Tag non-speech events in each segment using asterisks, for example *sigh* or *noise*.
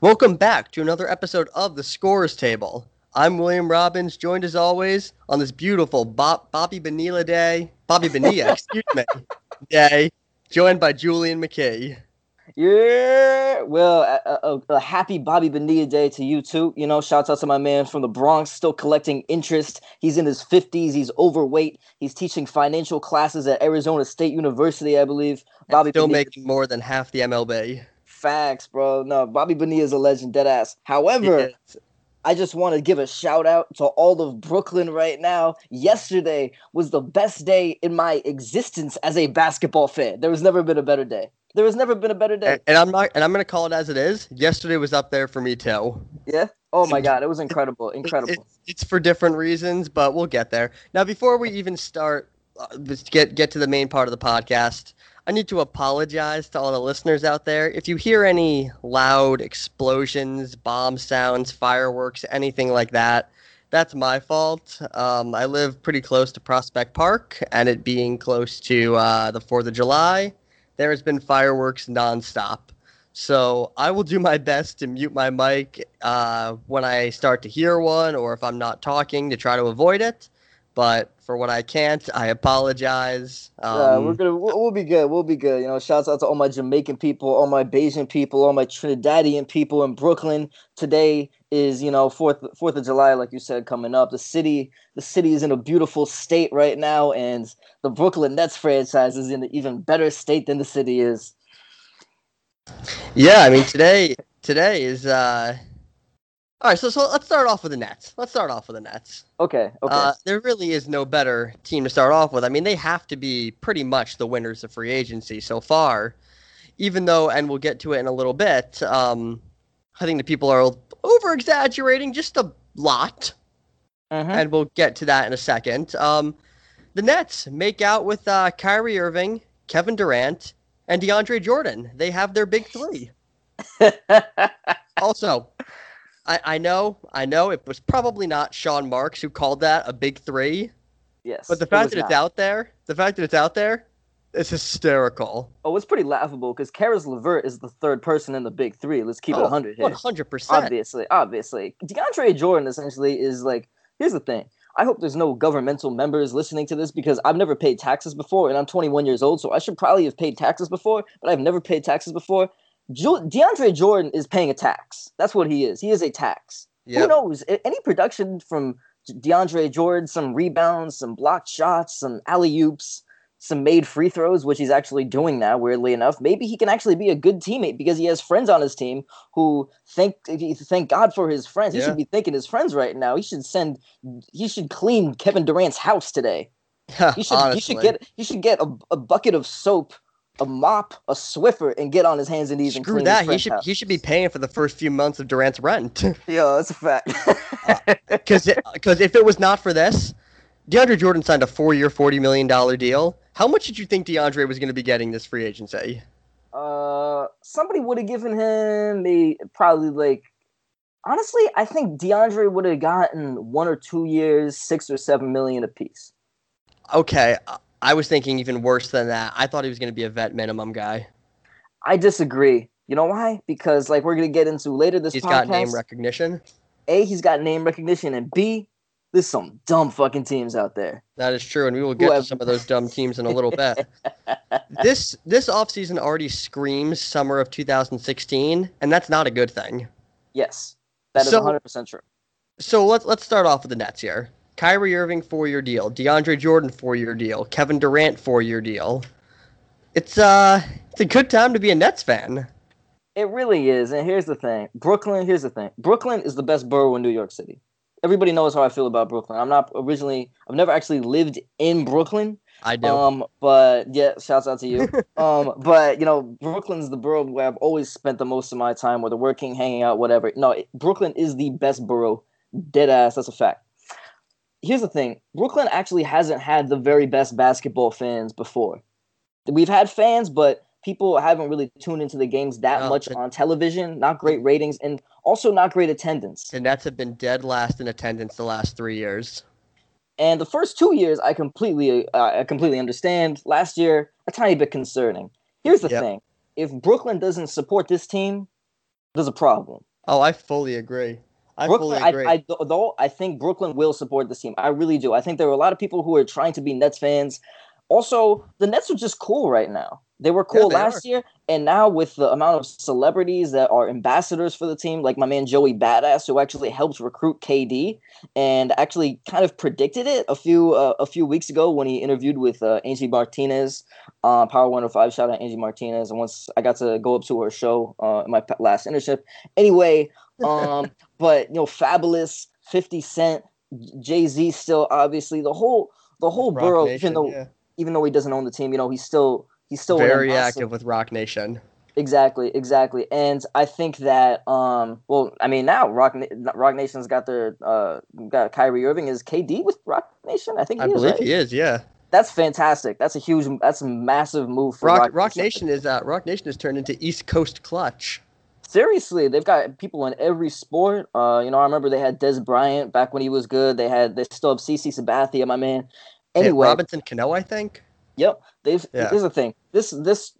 Welcome back to another episode of the Scorer's Table. I'm William Robbins, joined as always on this beautiful Bob- Bobby Bonilla day, Bobby Bonilla, *laughs* excuse me, day, joined by Julien Mckee. Yeah, well, a, a, a, happy Bobby Bonilla day to you too. You know, shouts out to my man from the Bronx, still collecting interest. He's in his fifties. He's overweight. He's teaching financial classes at Arizona State University, I believe. Bobby still Bonilla, making more than half the MLB. Facts, bro. No, Bobby Bonilla is a legend, dead ass. However, I just want to give a shout out to all of Brooklyn right now. Yesterday was the best day in my existence as a basketball fan. There has never been a better day. There has never been a better day. And, and I'm not and I'm gonna call it as it is. Yesterday was up there for me too. Yeah. Oh my god, it was incredible. Incredible. It, it, it's for different reasons, but we'll get there. Now before we even start uh, get get to the main part of the podcast, I need to apologize to all the listeners out there. If you hear any loud explosions, bomb sounds, fireworks, anything like that, that's my fault. Um, I live pretty close to Prospect Park, and it being close to uh, the 4th of July, there has been fireworks nonstop. So I will do my best to mute my mic uh, when I start to hear one, or if I'm not talking, to try to avoid it. But for what I can't, I apologize. Um, yeah, we're gonna we'll, we'll, be good. We'll be good. You know, shouts out to all my Jamaican people, all my Bajan people, all my Trinidadian people in Brooklyn. Today is you know Fourth Fourth of July, like you said, coming up. The city the city is in a beautiful state right now, and the Brooklyn Nets franchise is in an even better state than the city is. Yeah, I mean today today is uh all right, so so let's start off with the Nets. Let's start off with the Nets. Okay. Okay. Uh, there really is no better team to start off with. I mean, they have to be pretty much the winners of free agency so far. Even though, and we'll get to it in a little bit. Um, I think the people are over exaggerating just a lot, mm-hmm. and we'll get to that in a second. Um, the Nets make out with uh, Kyrie Irving, Kevin Durant, and DeAndre Jordan. They have their big three. *laughs* also, I, I know, I know it was probably not Sean Marks who called that a big three. Yes. But the fact that not. it's out there, the fact that it's out there, it's hysterical. Oh, it's pretty laughable because Caris LeVert is the third person in the big three. Let's keep oh, it 100 here. 100%. Obviously, obviously. DeAndre Jordan essentially is like, here's the thing. I hope there's no governmental members listening to this because I've never paid taxes before and I'm 21 years old, so I should probably have paid taxes before, but I've never paid taxes before. DeAndre Jordan is paying a tax. That's what he is. He is a tax. Yep. Who knows? Any production from DeAndre Jordan, some rebounds, some blocked shots, some alley oops, some made free throws, which he's actually doing now, weirdly enough. Maybe he can actually be a good teammate because he has friends on his team who thank thank God for his friends. He yeah. should be thanking his friends right now. He should send he should clean Kevin Durant's house today. *laughs* he should he should get he should get a, a bucket of soap a mop, a Swiffer, and get on his hands and knees and Screw that. He should house. he should be paying for the first few months of Durant's rent. *laughs* yeah, that's a fact. Because uh, because *laughs* if it was not for this, DeAndre Jordan signed a four-year, forty million dollar deal. How much did you think DeAndre was going to be getting this free agency? Uh, somebody would have given him a probably like. Honestly, I think DeAndre would have gotten one or two years, six or seven million apiece. Okay, I was thinking even worse than that. I thought he was going to be a vet minimum guy. I disagree. You know why? Because like we're going to get into later this he's podcast. He's got name recognition. A, he's got name recognition, and B, there's some dumb fucking teams out there. That is true, and we will get to some of those dumb teams in a little bit. *laughs* this this offseason already screams summer of 2016, and that's not a good thing. Yes, that is so, 100% true. So let's let's start off with the Nets here. Kyrie Irving four year deal, DeAndre Jordan four year deal, Kevin Durant four year deal. It's uh it's a good time to be a Nets fan. It really is. And here's the thing. Brooklyn, here's the thing. Brooklyn is the best borough in New York City. Everybody knows how I feel about Brooklyn. I'm not originally I've never actually lived in Brooklyn. I do. Um, but yeah, shouts out to you. *laughs* um, but you know, Brooklyn's the borough where I've always spent the most of my time, whether working, hanging out, whatever. No, Brooklyn is the best borough. Dead ass. That's a fact here's the thing Brooklyn actually hasn't had the very best basketball fans before. We've had fans, but people haven't really tuned into the games that no, much on television. Not great ratings, and also not great attendance. And Nets have been dead last in attendance the last three years. And the first two years, I completely, uh, I completely understand. Last year, a tiny bit concerning. Here's the yep. thing: if Brooklyn doesn't support this team, there's a problem. Oh, I fully agree. I Brooklyn, fully agree. I, I, though I think Brooklyn will support this team. I really do. I think there are a lot of people who are trying to be Nets fans. Also, the Nets are just cool right now. They were cool Yeah, they last are. year, and now with the amount of celebrities that are ambassadors for the team, like my man Joey Badass, who actually helped recruit KD and actually kind of predicted it a few uh, a few weeks ago when he interviewed with uh, Angie Martinez, uh, Power 105. Shout out Angie Martinez, and once I got to go up to her show uh, in my last internship. Anyway, *laughs* um, but you know, Fabolous, Fifty Cent, Jay Z, still obviously the whole the whole Roc borough, Nation, even though yeah. even though he doesn't own the team, you know, he's still he's still very ambassador. active with Roc Nation. Exactly, exactly. And I think that um well, I mean now Roc Roc Nation's got their uh got Kyrie Irving is KD with Roc Nation? I think he I is, believe right? he is. Yeah. That's fantastic. That's a huge that's a massive move for Roc Roc, Roc Nation is uh, Roc Nation has turned into East Coast Klutch. Seriously, they've got people in every sport. Uh, you know, I remember they had Dez Bryant back when he was good. They had they still have CC Sabathia, my man. Hey, Anyway, Robinson Cano, I think. Yep. They've Yeah. here's the thing. This this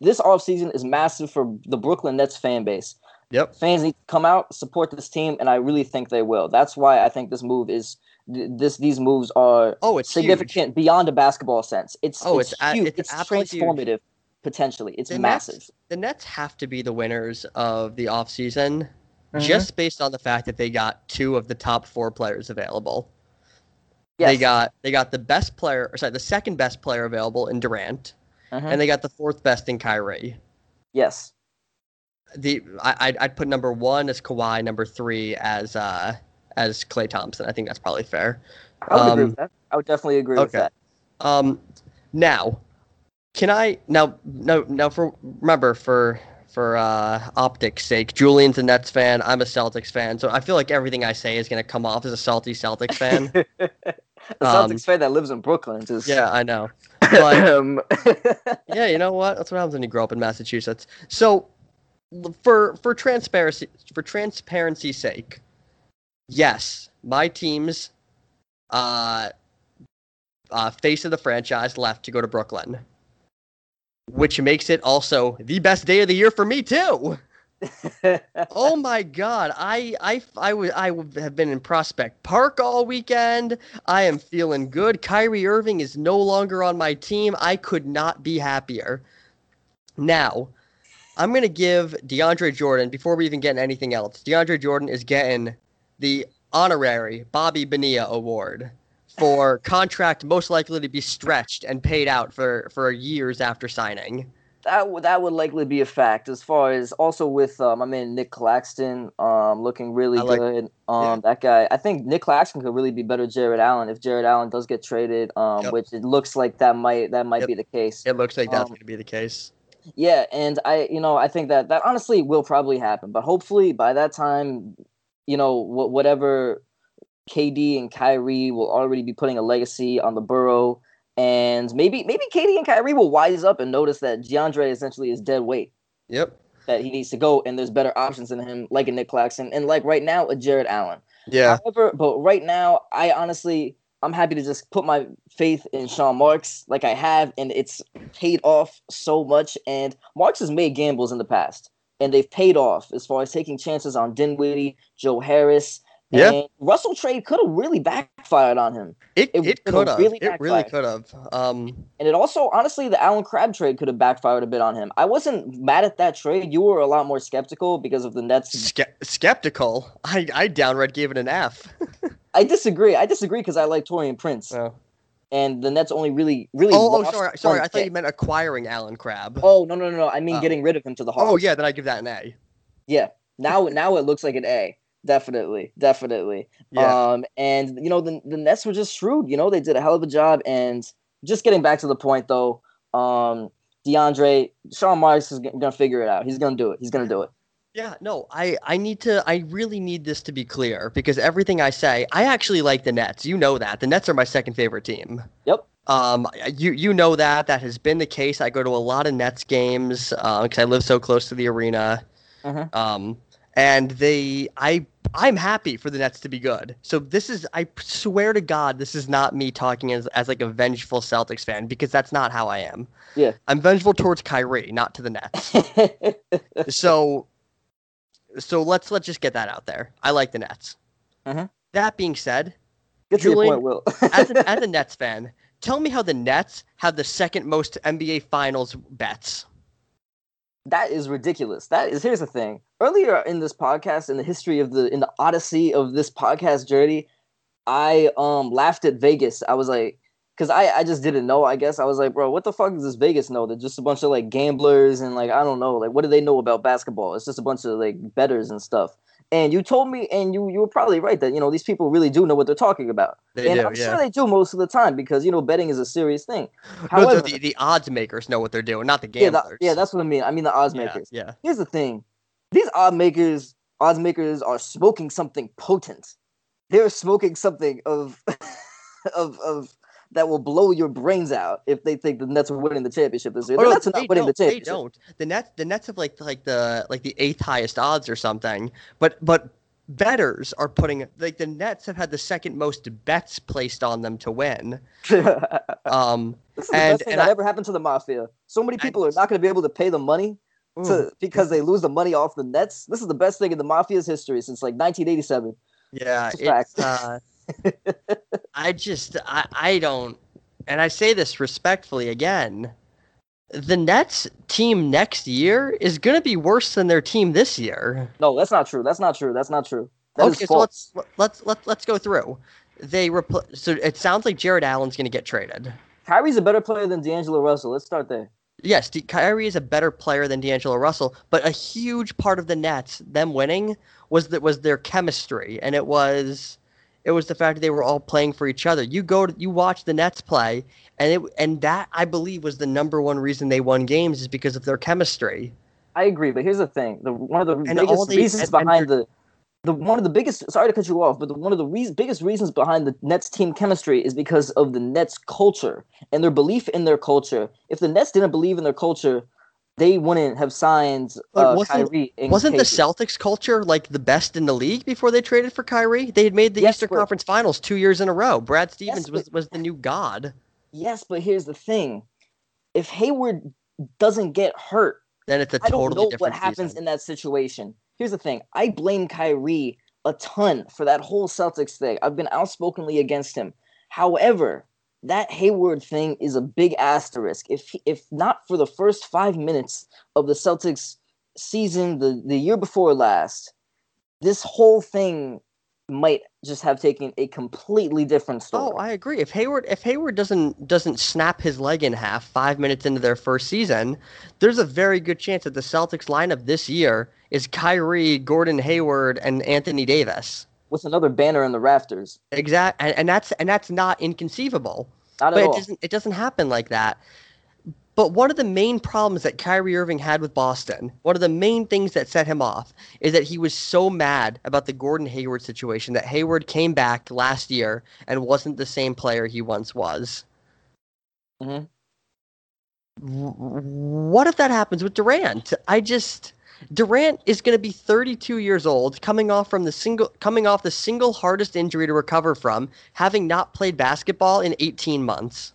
this offseason is massive for the Brooklyn Nets fan base. Yep. Fans need to come out, support this team, and I really think they will. That's why I think this move is this these moves are Oh, it's significant beyond a basketball sense. It's Oh, it's, it's a- it's It's, absolutely huge. Transformative potentially. It's The massive. Nets, the Nets have to be the winners of the offseason Mhm. just based on the fact that they got two of the top four players available. Yes. They got they got the best player, or sorry, the second best player available in Durant, Mhm. and they got the fourth best in Kyrie. yes. The I, I'd, I'd put number one as Kawhi, number three as uh as Klay Thompson. I think that's probably fair. I would agree Um, with that. I would definitely agree with that. Um, now, can I now no now for remember for for uh optics sake, Julien's a Nets fan. I'm a Celtics fan, so I feel like everything I say is gonna come off as a salty Celtics fan. *laughs* a Um, Celtics fan that lives in Brooklyn. Just yeah, I know. *coughs* But um, *laughs* yeah, you know what? That's what happens when you grow up in Massachusetts. So, for for transparency for transparency's sake, yes, my team's uh, uh, face of the franchise left to go to Brooklyn, which makes it also the best day of the year for me too. *laughs* Oh my god, I I I would I have been in Prospect Park all weekend. I am feeling good. Kyrie Irving is no longer on my team. I could not be happier. Now, I'm gonna give DeAndre Jordan before we even get anything else. DeAndre Jordan is getting the honorary Bobby Bonilla Award for contract most likely to be stretched and paid out for for years after signing. that would that would likely be a fact. As far as also with uh, my man Nic Claxton, um, looking really like- good. Um, that guy. I think Nic Claxton could really be better Jarrett Allen if Jarrett Allen does get traded. Um, Yep. which it looks like that might that might Yep. be the case. It looks like that's Um, going to be the case. Yeah, and I, you know, I think that that honestly will probably happen. But hopefully by that time, you know, wh- whatever KD and Kyrie will already be putting a legacy on the borough, and maybe maybe KD and Kyrie will wise up and notice that DeAndre essentially is dead weight. Yep. That he needs to go, and there's better options than him, like a Nic Claxton, and like right now a Jarrett Allen. Yeah. However, but right now, I honestly, I'm happy to just put my faith in Sean Marks like I have, and it's paid off so much. And Marks has made gambles in the past, and they've paid off as far as taking chances on Dinwiddie, Joe Harris. Yeah. And Russell trade could have really backfired on him. It It could have. really it really could have. Um, And it also, honestly, the Allen Crabbe trade could have backfired a bit on him. I wasn't mad at that trade. You were a lot more skeptical because of the Nets. ske- skeptical. I I downright gave it an F. *laughs* I disagree. I disagree because I like Taurean Prince, oh, and the Nets only really, really. oh, oh, sorry, sorry. I thought you meant acquiring Allen Crabbe. Oh no no no no! I mean Oh. getting rid of him to the Hawks. Oh, yeah, then I give that an A. yeah. Now now it looks like an A. Definitely, definitely. Yeah. Um, and you know the the Nets were just shrewd. You know they did a hell of a job. And just getting back to the point though, um, DeAndre, Sean Marks is gonna figure it out. He's gonna do it. He's gonna do it. Yeah, no, I, I need to I really need this to be clear because everything I say, I actually like the Nets. You know that. The Nets are my second favorite team. Yep. Um, you you know that that has been the case. I go to a lot of Nets games because I live so close to the arena. Mhm. Um, and they I I'm happy for the Nets to be good. So this is I swear to God this is not me talking as as like a vengeful Celtics fan because that's not how I am. Yeah. I'm vengeful towards Kyrie, not to the Nets. *laughs* so so let's let's just get that out there. I like the Nets. Mhm. That being said, Get to your Julien, point, Will. *laughs* as a, as a *laughs* Nets fan, tell me how the Nets have the second most NBA Finals bets. That is ridiculous. That is here's the thing. Earlier in this podcast, in the history of the in the odyssey of this podcast journey, I um laughed at Vegas. I was like, because I I just didn't know. I guess I was like, bro, what the fuck does this Vegas know? They're just a bunch of like gamblers and like I don't know, like what do they know about basketball? It's just a bunch of like betters and stuff. And you told me, and you you were probably right that you know these people really do know what they're talking about. They and do, I'm yeah. sure they do most of the time because you know betting is a serious thing. *laughs* No, However, the, the odds makers know what they're doing, not the yeah, gamblers. yeah, that's what I mean. I mean the odds yeah, makers yeah. here's the thing these odd makers odds makers are smoking something potent they're smoking something of *laughs* of of that will blow your brains out if they think the Nets are winning the championship this year. Oh, the no, Nets are not winning the don't, They don't. The Nets, the Nets have like like the like the eighth highest odds or something. But but betters are putting like the Nets have had the second most bets placed on them to win. *laughs* this Um, is the And- best thing and that I- ever happened to the mafia. So many people are not going to be able to pay the money ooh, to because they lose the money off the Nets. This is the best thing in the mafia's history since like 1987. yeah, it's it's. Uh, *laughs* I just I I don't, and I say this respectfully again. The Nets team next year is going to be worse than their team this year. No, that's not true. That's not true. That's not true. That okay, so let's let's let's let's go through. They repl- so it sounds like Jarrett Allen's going to get traded. Kyrie's a better player than D'Angelo Russell. Let's start there. Yes, D- Kyrie is a better player than D'Angelo Russell, but a huge part of the Nets them winning was that was their chemistry, and it was it was the fact that they were all playing for each other. You go to you watch the Nets play, and it and that I believe was the number one reason they won games is because of their chemistry. I agree, but here's the thing: the one of the And biggest they- reasons and- behind the the one of the biggest sorry to cut you off, but the, one of the reas biggest reasons behind the Nets team chemistry is because of the Nets culture and their belief in their culture. If the Nets didn't believe in their culture, they wouldn't have signed uh, wasn't- Kyrie. Wasn't the Celtics culture like the best in the league before they traded for Kyrie? They had made the Yes, Eastern but- Conference Finals two years in a row. Brad Stevens was, but- was the new god. Yes, but here's the thing: if Hayward doesn't get hurt, Then it's a I don't totally know different what happens season. in that situation. Here's the thing: I blame Kyrie a ton for that whole Celtics thing. I've been outspokenly against him. However, that Hayward thing is a big asterisk. If he- if not for the first five minutes of the Celtics season, the the year before last, this whole thing might just have taken a completely different oh, story. Oh, I agree. If Hayward if Hayward doesn't doesn't snap his leg in half five minutes into their first season, there's a very good chance that the Celtics lineup this year is Kyrie, Gordon Hayward, and Anthony Davis. With another banner in the rafters. Exact, and, and that's and that's not inconceivable. Not but it doesn't it doesn't happen like that. But one of the main problems that Kyrie Irving had with Boston, one of the main things that set him off, is that he was so mad about the Gordon Hayward situation that Hayward came back last year and wasn't the same player he once was. Mhm. What if that happens with Durant? I just Durant is going to be 32 years old, coming off from the single coming off the single hardest injury to recover from, having not played basketball in 18 months.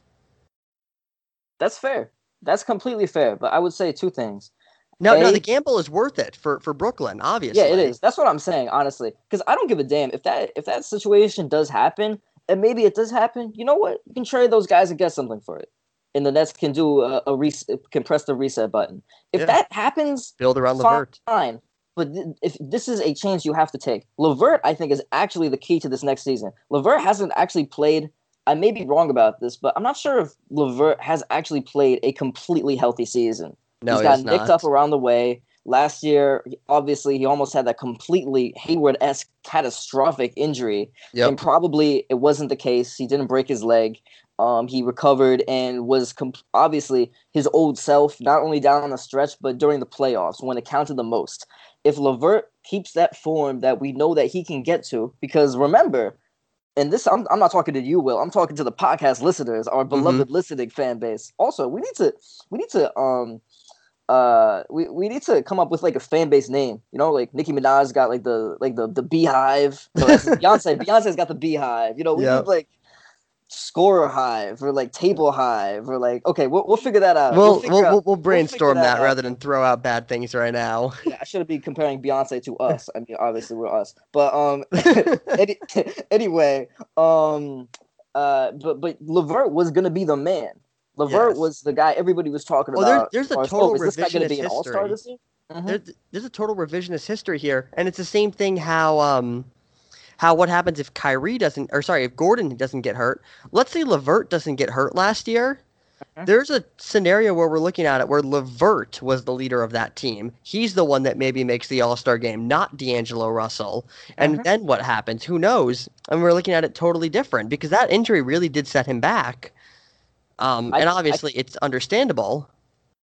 That's fair. That's completely fair. But I would say two things. No, no, the gamble is worth it for for Brooklyn, obviously. Yeah, it is. That's what I'm saying, honestly. Because I don't give a damn if that if that situation does happen, and maybe it does happen. You know what? You can trade those guys and get something for it, and the Nets can do a, a res- can press the reset button. If Yeah. that happens, Build around fine. Levert. fine. But th- if this is a chance you have to take, Levert, I think, is actually the key to this next season. Levert hasn't actually played. I may be wrong about this, but I'm not sure if Levert has actually played a completely healthy season. No, He's he got nicked up around the way. Last year, obviously, he almost had that completely Hayward esque catastrophic injury. Yep. And probably it wasn't the case. He didn't break his leg. Um, he recovered and was com- obviously his old self, not only down the stretch, but during the playoffs when it counted the most. If LeVert keeps that form that we know that he can get to, because remember, and this I'm, I'm not talking to you, Will. I'm talking to the podcast listeners, our beloved listening fan base. Also, we need to we need to um uh we, we need to come up with like a fan base name. You know, like Nicki Minaj got like the like the the beehive. So *laughs* Beyonce Beyonce's got the beehive. You know, we Yep. need like scorer hive or like table hive or like okay we'll, we'll figure that out We'll figure we'll, out- we'll, we'll brainstorm that that, rather than throw out bad things right now. *laughs* yeah, I shouldn't be comparing Beyonce to *laughs* us. I mean, obviously we're us, but um, *laughs* any, anyway, um, uh, but but Levert was gonna be the man. Levert Yes. was the guy everybody was talking Well, about. there's a as as, total oh, is this guy gonna revisionist be an history. this year? Mhm. There, there's a total revisionist history here, and it's the same thing. How um, how what happens if Kyrie doesn't, or sorry, if Gordon doesn't get hurt? Let's say Levert doesn't get hurt last year. Mhm. There's a scenario where we're looking at it where Levert was the leader of that team. He's the one that maybe makes the All Star game, not D'Angelo Russell. And Mhm. then what happens? Who knows? And we're looking at it totally different because that injury really did set him back. Um, I- and I- obviously, it's understandable.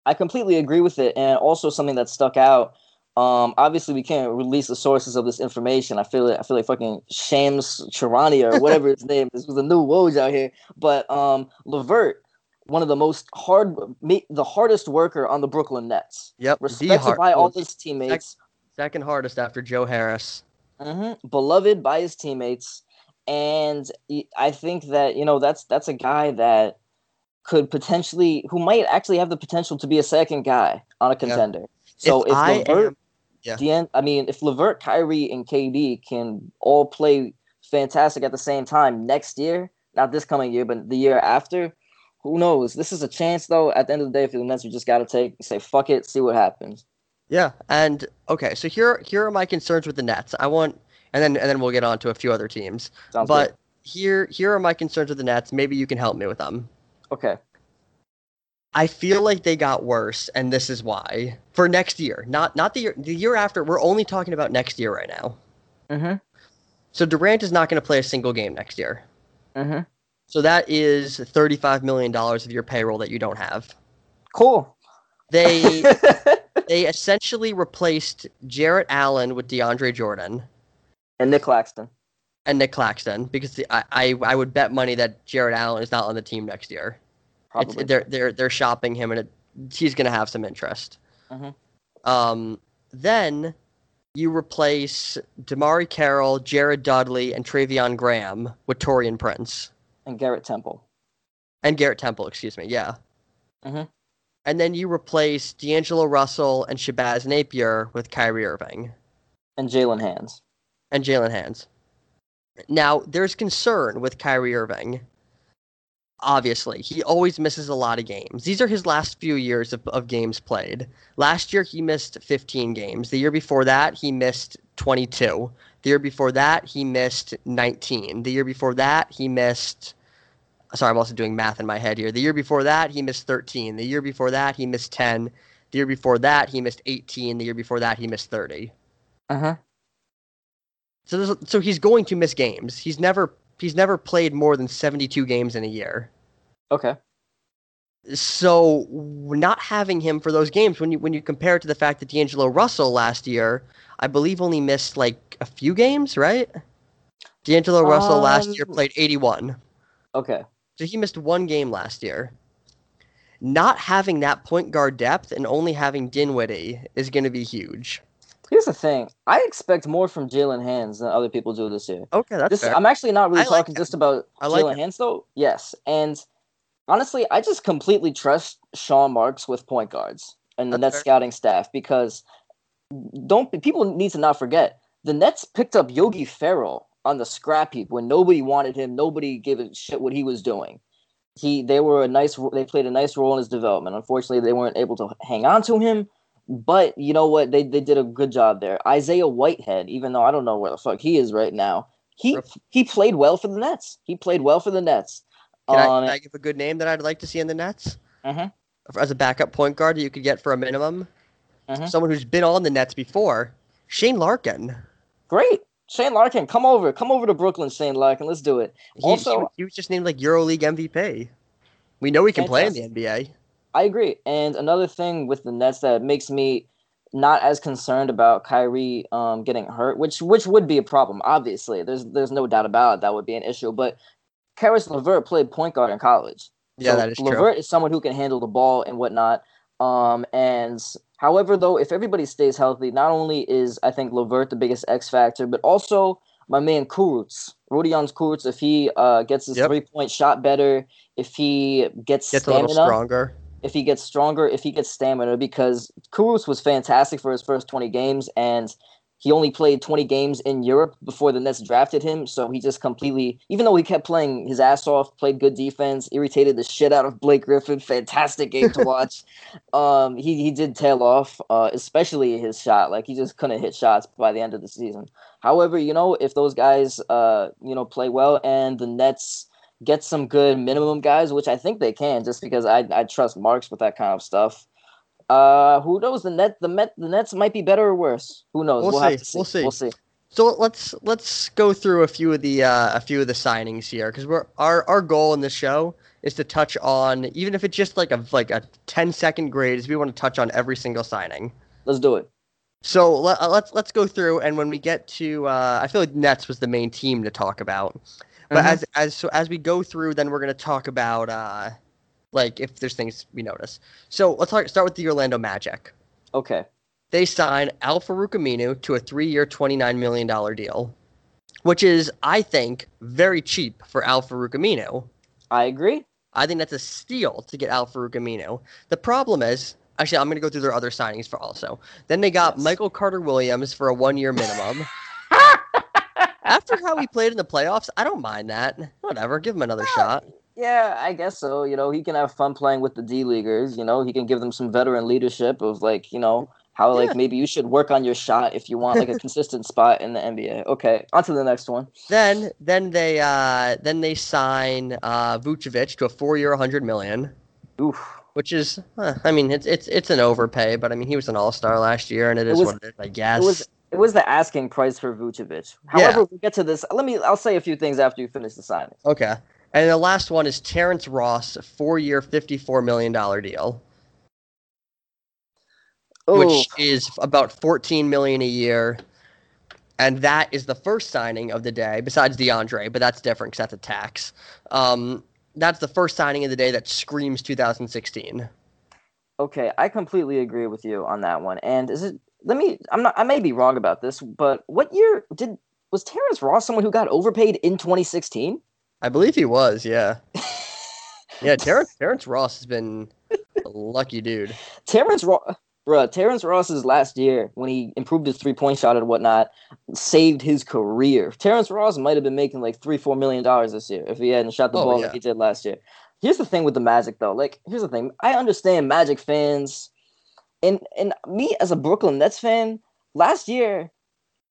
I completely agree with it, and also something that stuck out. Um, obviously, we can't release the sources of this information. I feel it. I feel like fucking Shams Charania or whatever his *laughs* name is. Was a new Woj out here, but um, Levert, one of the most hard, the hardest worker on the Brooklyn Nets, Yep, respected by all his teammates, second hardest after Joe Harris. hmm beloved by his teammates, and I think that you know that's that's a guy that could potentially, who might actually have the potential to be a second guy on a contender. So If if, I Levert, am- yeah. Dean- I mean, if Levert, Kyrie, and KD can all play fantastic at the same time next year, not this coming year, but the year after, who knows? This is a chance, though. At the end of the day, for the Nets, you just got to take, say, fuck it, see what happens. Yeah, and okay, so here here are my concerns with the Nets. I want, and then and then we'll get on to a few other teams. Sounds but good. here here are my concerns with the Nets. Maybe you can help me with them. Okay. I feel like they got worse, and this is why. For next year, not not the year the year after. We're only talking about next year right now. Mm-hmm. So Durant is not going to play a single game next year. Mm-hmm. So that is thirty-five million dollars of your payroll that you don't have. Cool. They *laughs* they essentially replaced Jarrett Allen with DeAndre Jordan. and Nic Claxton. and Nic Claxton because the, I, I I would bet money that Jarrett Allen is not on the team next year. It's, Probably. they're they're they're shopping him and it, he's going to have some interest. Mhm. Um, then you replace DeMarre Carroll, Jared Dudley, and Treveon Graham with Taurean Prince and Garrett Temple. and Garrett Temple. Excuse me. Yeah. Mhm. And then you replace D'Angelo Russell and Shabazz Napier with Kyrie Irving. And Jaylen Hands. and Jaylen Hands. Now, there's concern with Kyrie Irving. Obviously, he always misses a lot of games. These are his last few years of, of games played. Last year, he missed 15 games. The year before that, he missed 22. The year before that, he missed 19. The year before that, he missed. Sorry, I'm also doing math in my head here. The year before that, he missed 13. The year before that, he missed 10. The year before that, he missed 18. The year before that, he missed 30. Uh-huh. So so he's going to miss games. He's never he's never played more than 72 games in a year. Okay. So not having him for those games when you when you compare it to the fact that D'Angelo Russell last year, I believe only missed like a few games, right? D'Angelo Russell last year Um, played 81. Okay. So he missed one game last year. Not having that point guard depth and only having Dinwiddie is going to be huge. Here's the thing. I expect more from Jaylen Hands than other people do this year. Okay, that's This, fair. I'm actually not really I talking him. just about I like Jalen him. Hands though. Yes, and honestly, I just completely trust Sean Marks with point guards and the That's Nets fair. scouting staff because don't people need to not forget the Nets picked up Yogi Ferrell on the scrap heap when nobody wanted him, nobody gave a shit what he was doing. He they were a nice they played a nice role in his development. Unfortunately, they weren't able to hang on to him. But you know what? They they did a good job there. Isaiah Whitehead, even though I don't know where the fuck he is right now, he he played well for the Nets. He played well for the Nets. Can, I, Um, can I give a good name that I'd like to see in the Nets? Mhm. As a backup point guard that you could get for a minimum? Mhm. Someone who's been on the Nets before. Shane Larkin. great, Shane Larkin, come over, come over to Brooklyn, Shane Larkin. Let's do it. He, Also- he, was just named like EuroLeague MVP. We know he can play in the NBA. I agree. And another thing with the Nets that makes me not as concerned about Kyrie um, getting hurt, which which would be a problem. Obviously, there's there's no doubt about it. That would be an issue. But Caris LeVert played point guard in college. Yeah, So that is true. LeVert is someone who can handle the ball and whatnot. Um, and however, though, if everybody stays healthy, not only is I think LeVert the biggest X factor, but also my man Kurucs, Rodions Kurucs, if he uh, gets his Yep. three point shot better, if he gets, Gets a little stronger. If he gets stronger, if he gets stamina, because Kurucs was fantastic for his first 20 games, and he only played 20 games in Europe before the Nets drafted him. So he just completely, even though he kept playing his ass off, played good defense, irritated the shit out of Blake Griffin. Fantastic game to watch. *laughs* um, he he did tail off, uh, especially his shot. Like he just couldn't hit shots by the end of the season. However, you know, if those guys, uh, you know, play well and the Nets get some good minimum guys, which I think they can, just because I I trust Marks with that kind of stuff. Uh, who knows? The net, the Met, the Nets might be better or worse. Who knows? We'll have see. to see. We'll see. We'll see. So let's let's go through a few of the uh, a few of the signings here because we're our our goal in this show is to touch on even if it's just like a like a 10 second grade is we want to touch on every single signing. Let's do it. So let, uh, let's let's go through and when we get to uh, I feel like Nets was the main team to talk about. But Mhm. as as so as we go through then we're going to talk about uh like if there's things we notice. So let's talk, start with the Orlando Magic. Okay. they sign Al Farouq Aminu to a three-year, $29 million deal, which is, I think, very cheap for Al Farouq Aminu. I agree. I think that's a steal to get Al Farouq Aminu. The problem is, actually, I'm going to go through their other signings for also. Then they got Yes. Michael Carter Williams for a one-year minimum. After how he played in the playoffs, I don't mind that. Whatever, give him another shot. Yeah, I guess so. You know, he can have fun playing with the D leaguers. You know, he can give them some veteran leadership of like, you know, how like maybe you should work on your shot if you want like a *laughs* consistent spot in the NBA. Okay, on to the next one. Then, then they, uh, then they sign uh, Vucevic to a four-year, 100 million. Oof. which is, uh, I mean, it's it's it's an overpay, but I mean, he was an All Star last year, and it It is was- what it is, I guess. It was it was the asking price for Vucevic. However, we'll get to this. Let me. I'll say a few things after you finish the signing. okay, and the last one is Terrence Ross, four year, fifty four million dollar deal, Oh, which is about fourteen million a year, and that is the first signing of the day, besides DeAndre, but that's different because that's a tax. Um, that's the first signing of the day that screams 2016. okay. I completely agree with you on that one. And is it? Let me. I'm not. I may be wrong about this, but what year did was Terrence Ross someone who got overpaid in 2016? I believe he was, yeah. *laughs* Yeah, Terrence Terrence Ross has been a lucky dude. Terrence Ross, bruh, Terrence Ross's last year when he improved his three point shot and whatnot saved his career. Terrence Ross might have been making like three, four million dollars this year if he hadn't shot the Oh, ball yeah. like he did last year. Here's the thing with the Magic though. Like, here's the thing. I understand Magic fans, and and me as a Brooklyn Nets fan, last year.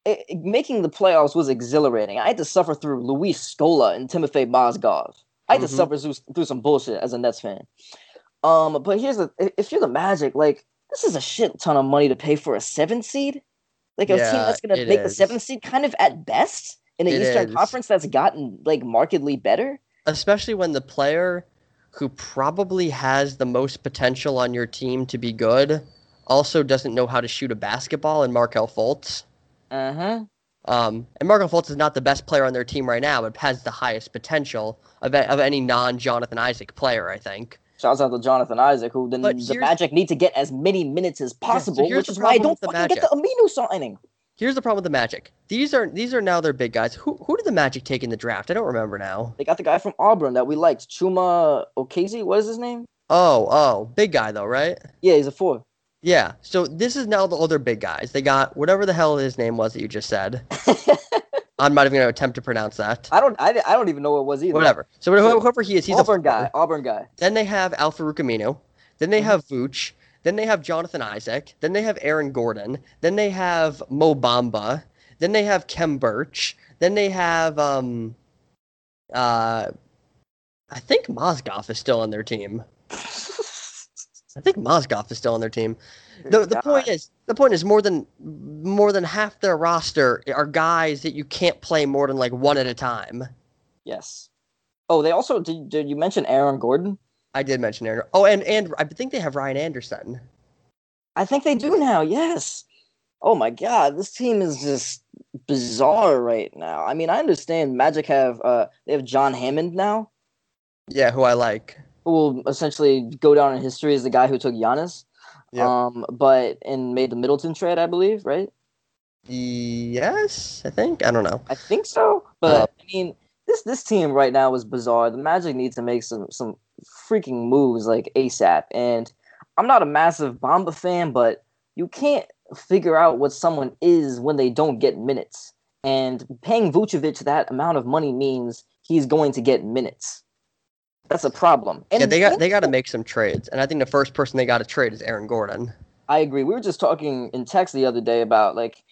It, it- making the playoffs was exhilarating. I had to suffer through Luis Scola and Timofey Mozgov. I had to Mhm. suffer through, through some bullshit as a Nets fan. Um, but here's the if you're the Magic, like this is a shit ton of money to pay for a seven seed. Like a team that's gonna make the is. seventh seed kind of at best in the It Eastern is. Conference that's gotten like markedly better. especially when the player who probably has the most potential on your team to be good also doesn't know how to shoot a basketball and Markelle Fultz. Uh-huh. Um, and Markelle Fultz is not the best player on their team right now, but has the highest potential of, of any non-Jonathan Isaac player, I think. Shouts out to Jonathan Isaac, who the, the Magic need to get as many minutes as possible, here's which the is why I don't fucking get the Aminu signing. Here's the problem with the Magic. These are these are now their big guys. Who who did the Magic take in the draft? I don't remember now. They got the guy from Auburn that we liked, Chuma Okazi. What is his name? Oh, oh, big guy though, right? Yeah, he's a four. Yeah. So this is now the other big guys. They got whatever the hell his name was that you just said. *laughs* I'm not even going to attempt to pronounce that. I don't. I, I don't even know what it was either. Whatever. So whoever, whoever he is, he's Auburn a guy. Auburn guy. Then they have Al Farouq Aminu. Then they Mhm. have Vooch. Then they have Jonathan Isaac. Then they have Aaron Gordon. Then they have Mo Bamba. Then they have Khem Birch. Then they have um uh I think Mozgov is still on their team. *laughs* I think Mozgov is still on their team. The the point is the point is more than more than half their roster are guys that you can't play more than like one at a time. Yes. Oh, they also did. Did you mention Aaron Gordon? I did mention Aaron. Oh, and and I think they have Ryan Anderson. I think they do now. Yes. Oh my God, this team is just bizarre right now. I mean, I understand Magic have uh they have John Hammond now, Yeah, who I like. Will essentially go down in history as the guy who took Giannis. Yep. Um, but and made the Middleton trade, I believe, right? Yes, I think. I don't know. I think so. But Uh, I mean, this this team right now is bizarre. The Magic need to make some some freaking moves like ASAP. And I'm not a massive Bomba fan, but you can't figure out what someone is when they don't get minutes. And paying Vucevic that amount of money means he's going to get minutes. That's a problem. And yeah, they got they got to make some trades, and I think the first person they got to trade is Aaron Gordon. I agree. We were just talking in text the other day about like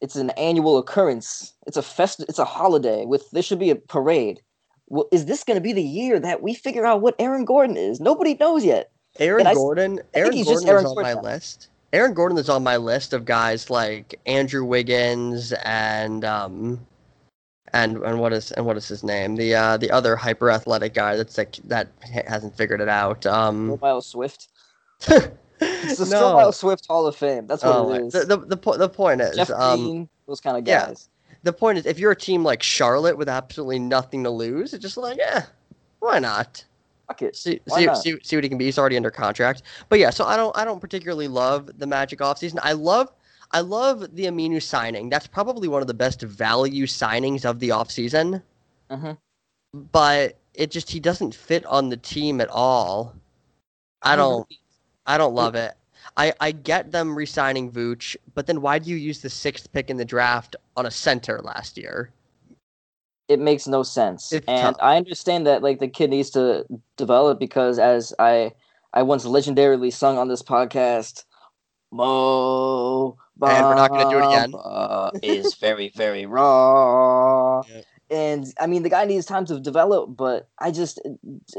it's an annual occurrence. It's a fest. It's a holiday with there should be a parade. Well, is this going to be the year that we figure out what Aaron Gordon is? Nobody knows yet. Aaron And I Gordon. Aaron Gordon Aaron is on my Gordon. list. Aaron Gordon is on my list of guys like Andrew Wiggins and um and and what is and what is his name? The uh the other hyper athletic guy that's like that hasn't figured it out. Um Miles *laughs* Swift. It's the no. Miles Swift Hall of Fame. That's what Oh, it is. the, the the po- the point is Jeff um Green, those kind of yeah. guys. the point is if you're a team like Charlotte with absolutely nothing to lose, it's just like, yeah, why not? Fuck it. See, see, see, see what he can be. He's already under contract. But yeah, so I don't I don't particularly love the Magic offseason. I love I love the Aminu signing. That's probably one of the best value signings of the offseason. hmm But it just he doesn't fit on the team at all. I don't I don't love it. I, I get them re-signing Vooch, but then why do you use the sixth pick in the draft on a center last year? it makes no sense. It's and tough. I understand that like the kid needs to develop because as I I once legendarily sung on this podcast, Mo And we're not gonna do it again. Bamba is very, very raw. *laughs* And I mean the guy needs time to develop, but I just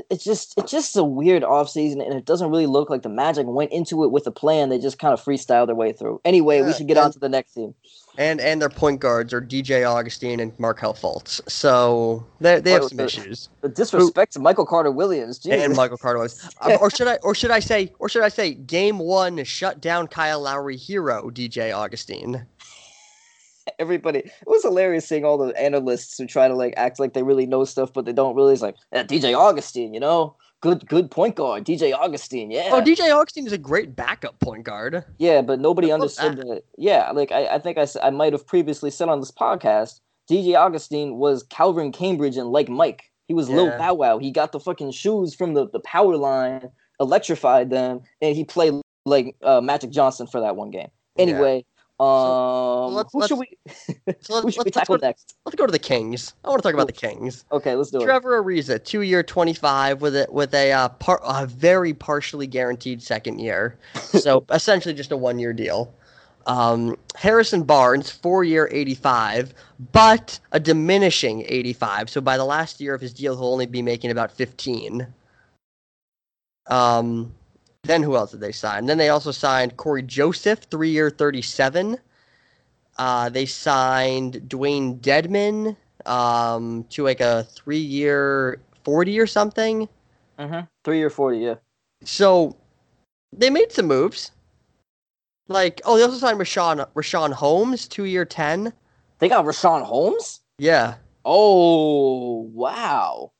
it's just it's just a weird offseason and it doesn't really look like the Magic went into it with a plan. They just kind of freestyle their way through. Anyway, we should get on to the next team. And and their point guards are DJ Augustin and Markelle Fultz. So they they have some the- issues. The disrespect to Michael Carter Williams. And Michael Carter was, uh, or *laughs* should I, or should I say, or should I say, game one shut down Kyle Lowry hero DJ Augustin. everybody it was hilarious seeing all the analysts who try to like act like they really know stuff but they don't really it's like "Yeah, dj augustin you know good good point guard dj augustin yeah. Oh, DJ Augustin is a great backup point guard. yeah but nobody understood that. yeah like i, I think I, I might have previously said on this podcast dj augustin was calvin cambridge and like mike. He was lil bow wow. He got the fucking shoes from the, the power line electrified them and he played like uh, magic johnson for that one game. Anyway um let's- who let's- we *laughs* So let's, who should we let's, let's, tackle go, next let's go to the Kings. I want to talk about the Kings. okay let's do it Trevor Ariza, two year, twenty five, with a with a uh, par, a very partially guaranteed second year, *laughs* so essentially just a one year deal. Um, Harrison Barnes, four year, eighty five, but a diminishing eighty five. So by the last year of his deal, he'll only be making about fifteen. Um, then who else did they sign? Then they also signed Cory Joseph, three year, thirty seven. Uh, they signed Dewayne Dedmon um, to like a three year 40 or something. Mm-hmm. Three or forty, yeah. So they made some moves. Like, oh, they also signed Richaun, Richaun Holmes, two year 10. They got Richaun Holmes. Yeah. Oh wow!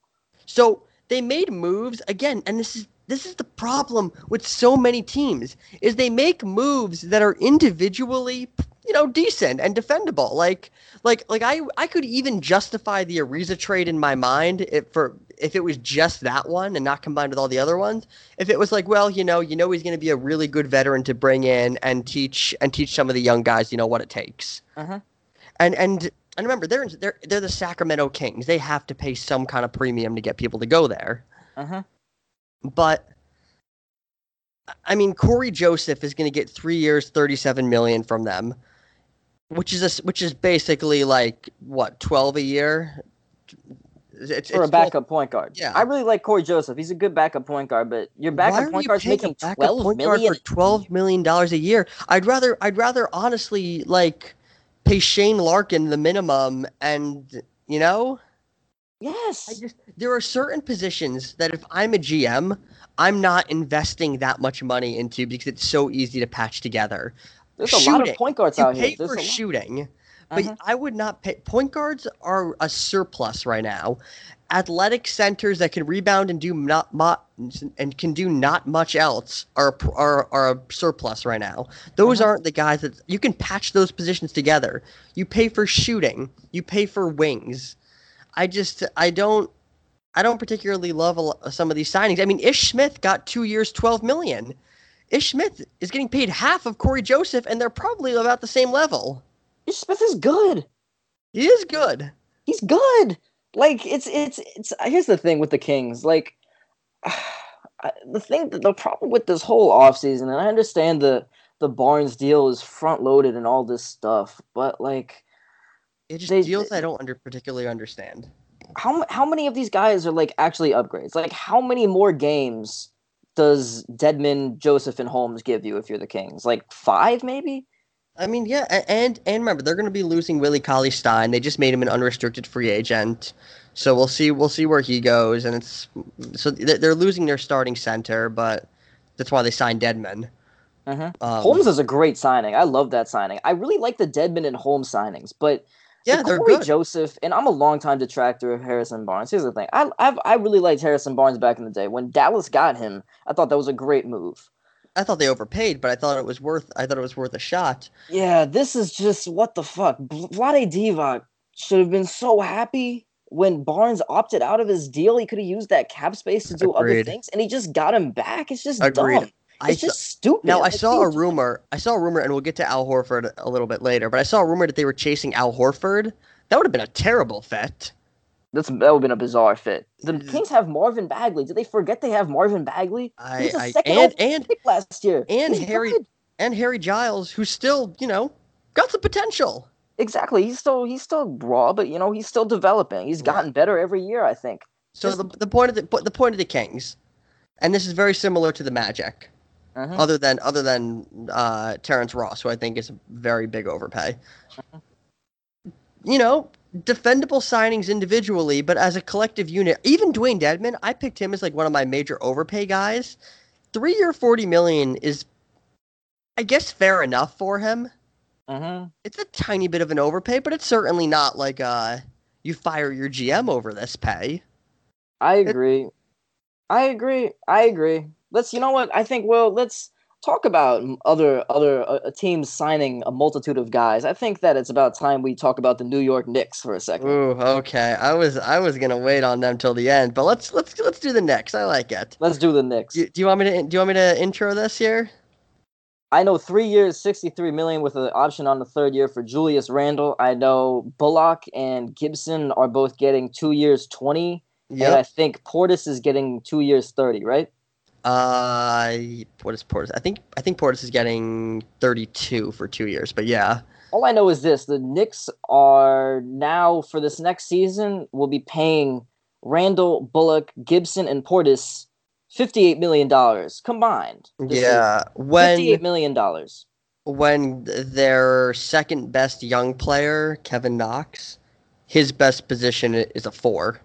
So they made moves again, and this is this is the problem with so many teams is they make moves that are individually you know decent and defendable. Like like like i i could even justify the ariza trade in my mind if for if it was just that one and not combined with all the other ones. If it was like well you know you know he's going to be a really good veteran to bring in and teach and teach some of the young guys you know what it takes. Uh-huh. and and and remember they're they're they're the sacramento kings. They have to pay some kind of premium to get people to go there. Uh-huh. But I mean, Cory Joseph is going to get three years, thirty-seven million from them, which is a which is basically like what twelve a year. It's, it's For a 12 backup point guard. Yeah. I really like Cory Joseph. He's a good backup point guard, but your backup point guard's a making backup twelve point guard for twelve million dollars a year? I'd rather I'd rather honestly like pay Shane Larkin the minimum, and you know. Yes. I just there are certain positions that if I'm a GM, I'm not investing that much money into because it's so easy to patch together. There's a lot of point guards You out pay here. There's for shooting, but Uh-huh. I would not pay. Point guards are a surplus right now. Athletic centers that can rebound and do not and can do not much else are are are a surplus right now. Those Uh-huh. aren't the guys that you can patch those positions together. You pay for shooting. You pay for wings. I just I don't I don't particularly love a, some of these signings. I mean, Ish Smith got two years, twelve million. Ish Smith is getting paid half of Cory Joseph, and they're probably about the same level. Ish Smith is good. He is good. He's good. Like it's it's it's. Here's the thing with the Kings. Like *sighs* I- the thing, the problem with this whole offseason, and I understand the the Barnes deal is front loaded and all this stuff, but like It just They- deals I don't under particularly understand. how how many of these guys are like actually upgrades? Like how many more games does Dedmon, Joseph, and Holmes give you if you're the Kings? Like five, maybe. I mean, yeah, and and remember they're going to be losing Willie Cauley Stein. They just made him an unrestricted free agent, so we'll see. We'll see where he goes, and it's so they're losing their starting center, but that's why they signed Dedmon. Mhm. Um, Holmes is a great signing. I love that signing. I really like the Dedmon and Holmes signings, but yeah, the they're good. Joseph, and I'm a longtime detractor of Harrison Barnes. Here's the thing: I I've, I really liked Harrison Barnes back in the day when Dallas got him. I thought that was a great move. I thought they overpaid, but I thought it was worth. I thought it was worth a shot. Yeah, this is just what the fuck. Vlade Divac should have been so happy when Barnes opted out of his deal. He could have used that cap space to do other things, and he just got him back. It's just Agreed. dumb. I It's saw- just stupid. now I Like, saw a rumor. I saw a rumor, and we'll get to Al Horford a little bit later. But I saw a rumor that they were chasing Al Horford. That would have been a terrible fit. That's that would have been a bizarre fit. The. Kings have Marvin Bagley. Did they forget they have Marvin Bagley? I, He's a I second and overall and pick last year. and He's Harry- good. and Harry Giles, who's still, you know, got some potential. Exactly. He's still he's still raw, but you know he's still developing. He's Right. gotten better every year. I think. So Just- the the point of the the point of the Kings, and this is very similar to the Magic, Mhm. other than other than uh, Terrence Ross, who I think is a very big overpay. You know, defendable signings individually, but as a collective unit, even Dewayne Dedmon, I picked him as like one of my major overpay guys. Three year forty million is, I guess, fair enough for him. hmm It's a tiny bit of an overpay, but it's certainly not like uh you fire your GM over this pay. I agree. I agree. I agree. Let's. You know what? I think. Well, let's talk about other other uh, uh, teams signing a multitude of guys. I think that it's about time we talk about the New York Knicks for a second. Ooh, okay. I was I was gonna wait on them till the end, but let's let's let's do the Knicks. I like it. Let's do the Knicks. Do, do you want me to do you want me to intro this here? I know three years, sixty-three million with an option on the third year for Julius Randle. I know Bullock and Gibson are both getting two years, twenty, and I think Portis is getting two years, thirty. Right? Uh, what is Portis? I think I think Portis is getting thirty-two for two years, but yeah. All I know is this: the Knicks are now for this next season will be paying Randle, Bullock, Gibson, and Portis fifty-eight million dollars combined. Yeah. When fifty-eight million dollars. when their second best young player, Kevin Knox, his best position is a four.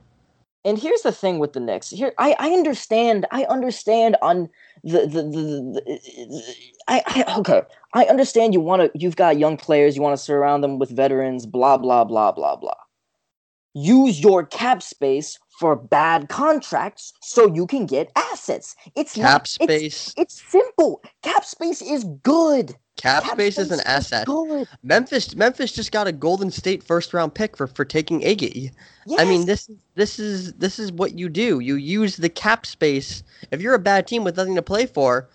And here's the thing with the Knicks. Here, I, I understand. I understand on the the, the, the I, I okay. I understand you want to. You've got young players. You want to surround them with veterans. Blah blah blah blah blah. Use your cap space for bad contracts so you can get assets. It's Cap not, space. it's simple. Cap space is good. Cap space is an asset. Good. Memphis Memphis just got a Golden State first round pick for, for taking Iggy. Yes. I mean this this is this is what you do. You use the cap space. If you're a bad team with nothing to play for,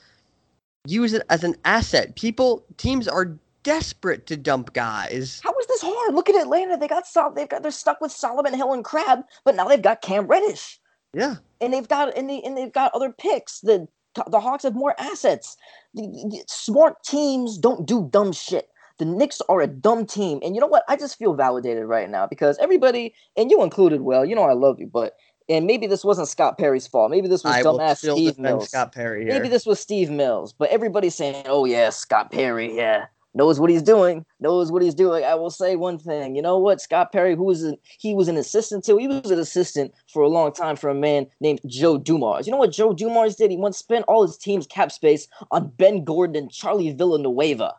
use it as an asset. People teams are desperate to dump guys. How is this hard? Look at Atlanta. They got Sol- they've got they're stuck with Solomon Hill and Crabbe, but now they've got Cam Reddish. Yeah. and they've got and, they, and they've got other picks. The the Hawks have more assets. The, the- smart teams don't do dumb shit. The Knicks are a dumb team, and you know what? I just feel validated right now because everybody, and you included, well, you know I love you, but and maybe this wasn't Scott Perry's fault. Maybe this was I dumbass Steve Mills. Scott Perry here. Maybe this was Steve Mills, but everybody's saying, "Oh yeah, Scott Perry, yeah, knows what he's doing, knows what he's doing." I will say one thing. You know what? Scott Perry, who was an, he was an assistant to, he was an assistant for a long time for a man named Joe Dumars. You know what Joe Dumars did? He once spent all his team's cap space on Ben Gordon and Charlie Villanueva.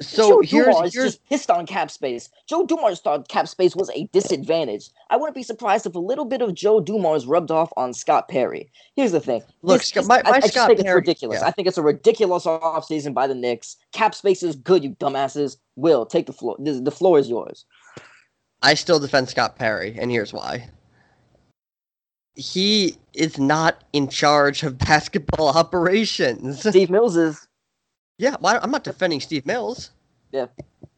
So Joe here's Dumars here's just pissed on cap space. Joe Dumars thought cap space was a disadvantage. I wouldn't be surprised if a little bit of Joe Dumars rubbed off on Scott Perry. Here's the thing. Look, This- Scott- my- I- my I, just Scott think it's ridiculous. yeah. I think it's a ridiculous offseason by the Knicks. Cap space is good, you dumbasses. Will take the floor. This, the floor is yours. I still defend Scott Perry, and here's why. He is not in charge of basketball *laughs* operations. Steve Mills is. Yeah, well, I'm not defending Steve Mills. Yeah.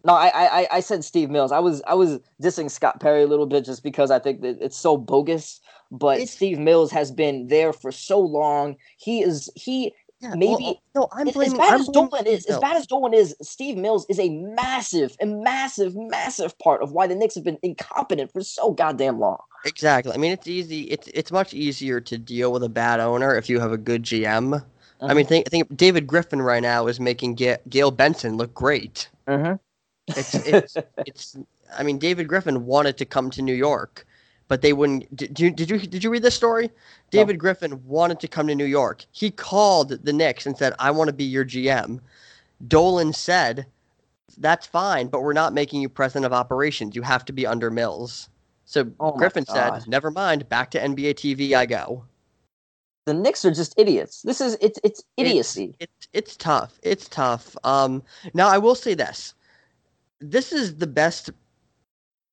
No, I, I I said Steve Mills. I was I was dissing Scott Perry a little bit just because I think that it's so bogus. But It's- Steve Mills has been there for so long. He is he Yeah, Maybe- well, no, I'm as, as bad I'm as Dolan is, as bad as Dolan is, Steve Mills is a massive, a massive, massive part of why the Knicks have been incompetent for so goddamn long. Exactly. I mean, it's easy. It's it's much easier to deal with a bad owner if you have a good GM. I Uh-huh. mean, think think David Griffin right now is making Ga- Gayle Benson look great. Mm-hmm. It's it's *laughs* it's. I mean, David Griffin wanted to come to New York, but they wouldn't. Did you did you did you read this story? David Griffin wanted to come to New York. He called the Knicks and said, "I want to be your GM." Dolan said, "That's fine, but we're not making you president of operations. You have to be under Mills." So Oh Griffin said, "Never mind. Back to NBA TV I go." The Knicks are just idiots. This is it's it's idiocy. It's it's tough. It's tough. Um, now I will say this: this is the best.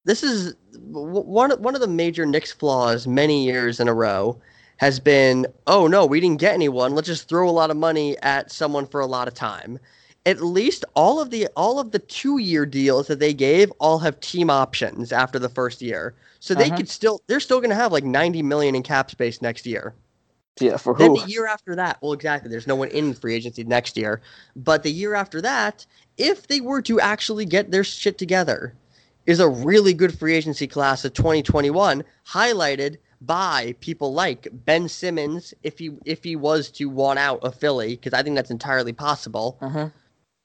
This is one one of the major Knicks flaws many years in a row has been, oh no, we didn't get anyone. Let's just throw a lot of money at someone for a lot of time. At least all of the all of the two year deals that they gave all have team options after the first year, so they Uh-huh. could still they're still going to have like ninety million in cap space next year. Yeah, for Then who? the year after that, well, exactly. There's no one in free agency next year. But the year after that, if they were to actually get their shit together, is a really good free agency class of 2021, highlighted by people like Ben Simmons, if he if he was to want out of Philly, because I think that's entirely possible. Mm-hmm.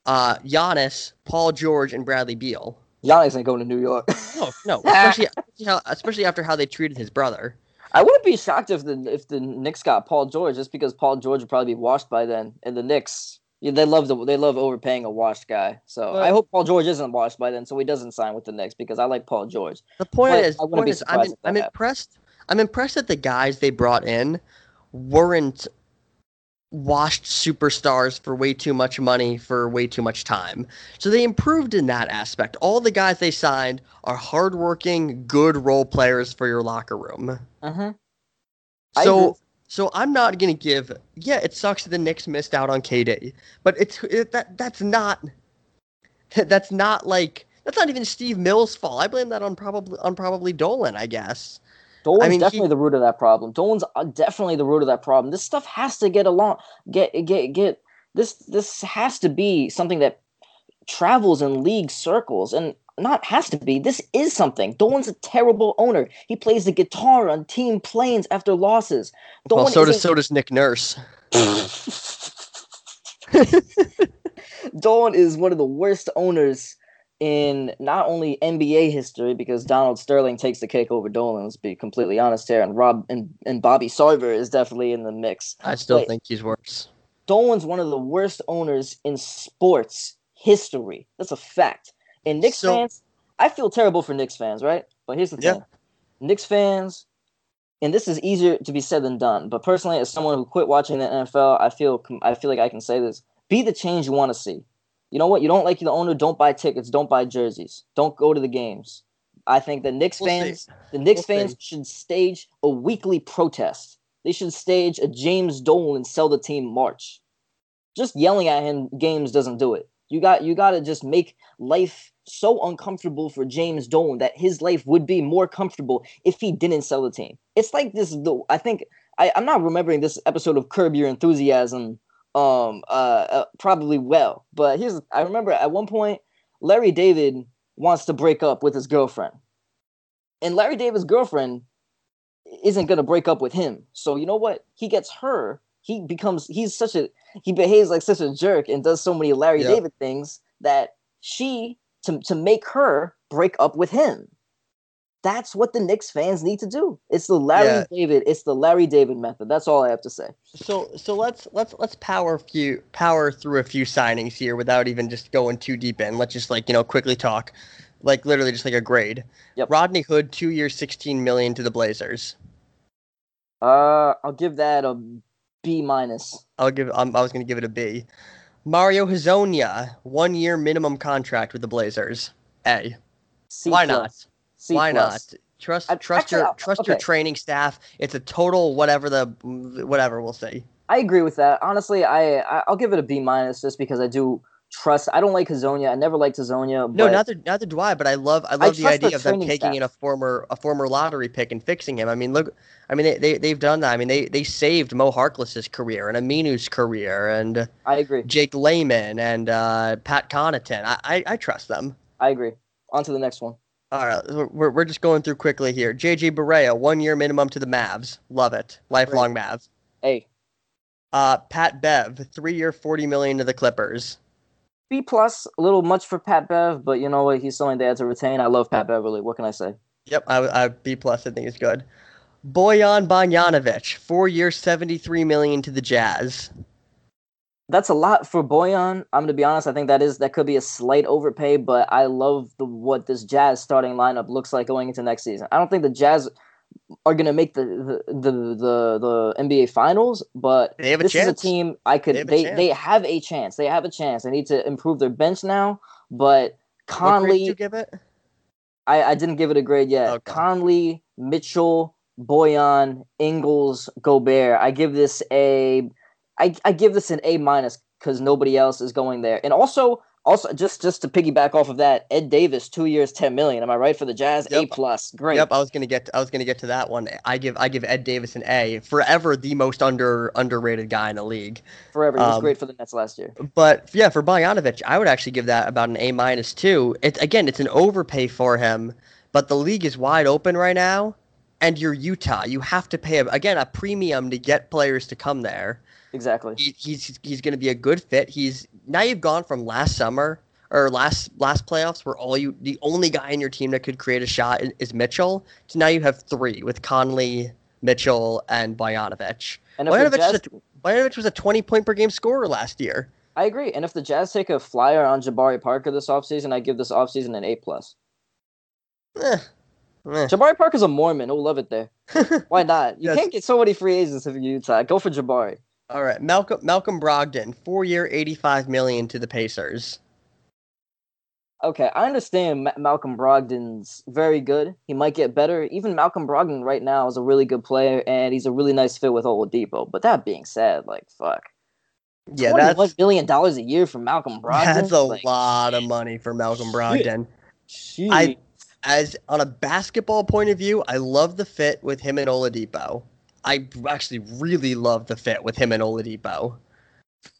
Uh, Giannis, Paul George, and Bradley Beal. Giannis ain't going to New York. No, no, *laughs* especially especially, how, especially after how they treated his brother. I wouldn't be shocked if the if the Knicks got Paul George, just because Paul George would probably be washed by then, and the Knicks. Yeah, they love the they love overpaying a washed guy. So But- I hope Paul George isn't washed by then, so he doesn't sign with the Knicks because I like Paul George. The point But is, I point is I'm, in, I'm impressed. I'm impressed that the guys they brought in weren't washed superstars for way too much money for way too much time. So they improved in that aspect. All the guys they signed are hardworking, good role players for your locker room. Mm-hmm. So, so I'm not gonna give. Yeah, it sucks that the Knicks missed out on KD, but it's it, that that's not *laughs* that's not like that's not even Steve Mills' fault. I blame that on probably on probably Dolan, I guess. Dolan's mean, he- definitely the root of that problem. Dolan's uh, definitely the root of that problem. This stuff has to get along. Get get get. This this has to be something that travels in league circles, and not has to be. This is something. Dolan's a terrible owner. He plays the guitar on team planes after losses. well, so does so does Nick Nurse. *laughs* Dolan is one of the worst owners in not only NBA history because Donald Sterling takes the cake over Dolan. Let's be completely honest here, and Rob and, and Bobby Sarver is definitely in the mix. I still Wait. think he's worse. Dolan's one of the worst owners in sports history. That's a fact. And Knicks So- fans, I feel terrible for Knicks fans, right? But here's the Yeah. thing: Knicks fans, and this is easier to be said than done. But personally, as someone who quit watching the NFL, I feel I feel like I can say this: be the change you want to see. You know what? You don't like the owner, don't buy tickets, don't buy jerseys, don't go to the games. I think the Knicks We'll see. fans, the Knicks We'll fans see. should stage a weekly protest. They should stage a James Dolan and sell the team march. Just yelling at him games doesn't do it. You got you got to just make life so uncomfortable for James Dolan that his life would be more comfortable if he didn't sell the team. It's like this. The I think I, I'm not remembering this episode of Curb Your Enthusiasm um uh, uh probably well, but here's I remember at one point Larry David wants to break up with his girlfriend, and Larry David's girlfriend isn't gonna break up with him. So you know what? He gets her. He becomes he's such a he behaves like such a jerk and does so many Larry Yeah. David things that she to to make her break up with him. That's what the Knicks fans need to do. It's the Larry Yeah. David. It's the Larry David method. That's all I have to say. So so let's let's let's power few power through a few signings here without even just going too deep in. Let's just like you know quickly talk, like literally just like a grade. Yep. Rodney Hood, two years, sixteen million to the Blazers. Uh, I'll give that a B minus. I'll give. Um, I was gonna give it a B. Mario Hezonja, one year minimum contract with the Blazers. A. C Why plus. not? C Why plus. not? Trust I- trust actually, your trust your training staff. It's a total whatever the whatever we'll say. I agree with that. Honestly, I I'll give it a B minus just because I do trust. I don't like Hezonja. I never liked Hezonja. No, neither neither do I. But I love I love the trust the idea of them taking in a former a former lottery pick and fixing him. I mean, look, I mean they, they they've done that. I mean they they saved Mo Harkless's career and Aminu's career and I agree. Jake Layman and uh, Pat Connaughton. I, I I trust them. I agree. On to the next one. All right, we're, we're just going through quickly here. JJ Barea, one year minimum to the Mavs. Love it. Lifelong Mavs. Hey. Uh, Pat Bev, three year, 40 million to the Clippers. B plus, a little much for Pat Bev, but you know what? He's something they had to retain. I love Pat Beverley. What can I say? Yep, I, I B plus. I think is good. Bojan Bogdanovic, four years, 73 million to the Jazz. That's a lot for Bojan. I'm gonna be honest. I think that is that could be a slight overpay, but I love the what this Jazz starting lineup looks like going into next season. I don't think the Jazz are gonna make the the the the, the NBA Finals, but They have a this is a team I could. They have They they have a chance. They have a chance. They need to improve their bench now, but What grade did Conley. you give it? I, I didn't give it a grade yet. Okay. Conley, Mitchell, Bojan, Ingles, Gobert. I give this a I, I give this an A minus because nobody else is going there. And also also just just to piggyback off of that, Ed Davis, two years, ten million. Am I right for the Jazz? A plus. Great. Yep, I was gonna get. I was gonna get to that one. I give. I give Ed Davis an A. Forever the most under underrated guy in the league. Forever. He was um, great for the Nets last year. But yeah, for Bogdanovic, I would actually give that about an A minus too. It's again, it's an overpay for him, but the league is wide open right now, and you're Utah. You have to pay a, again a premium to get players to come there. Exactly. He, he's he's going to be a good fit. He's now you've gone from last summer or last last playoffs where all you the only guy in your team that could create a shot is, Mitchell So now you have three with Conley, Mitchell, and Bogdanovic. And was, a, Bogdanovic was a 20 point per game scorer last year. I agree. And if the Jazz take a flyer on Jabari Parker this offseason, I give this offseason an A plus. Eh, eh. Jabari Parker's a Mormon. He'll love it there. *laughs* Why not? You Yes. can't get so many free agents if you're Utah. Go for Jabari. All right, Malcolm Malcolm Brogdon, four year, eighty five million to the Pacers. Okay, I understand Ma- Malcolm Brogdon's very good. He might get better. Even Malcolm Brogdon right now is a really good player, and he's a really nice fit with Oladipo. But that being said, like fuck, Yeah, that's million dollars a year for Malcolm *laughs* Brogdon. that's a Like, lot of money for Malcolm. Brogdon. Shit. I- As on a basketball point of view, I love the fit with him and Oladipo. I actually really love the fit with him and Oladipo.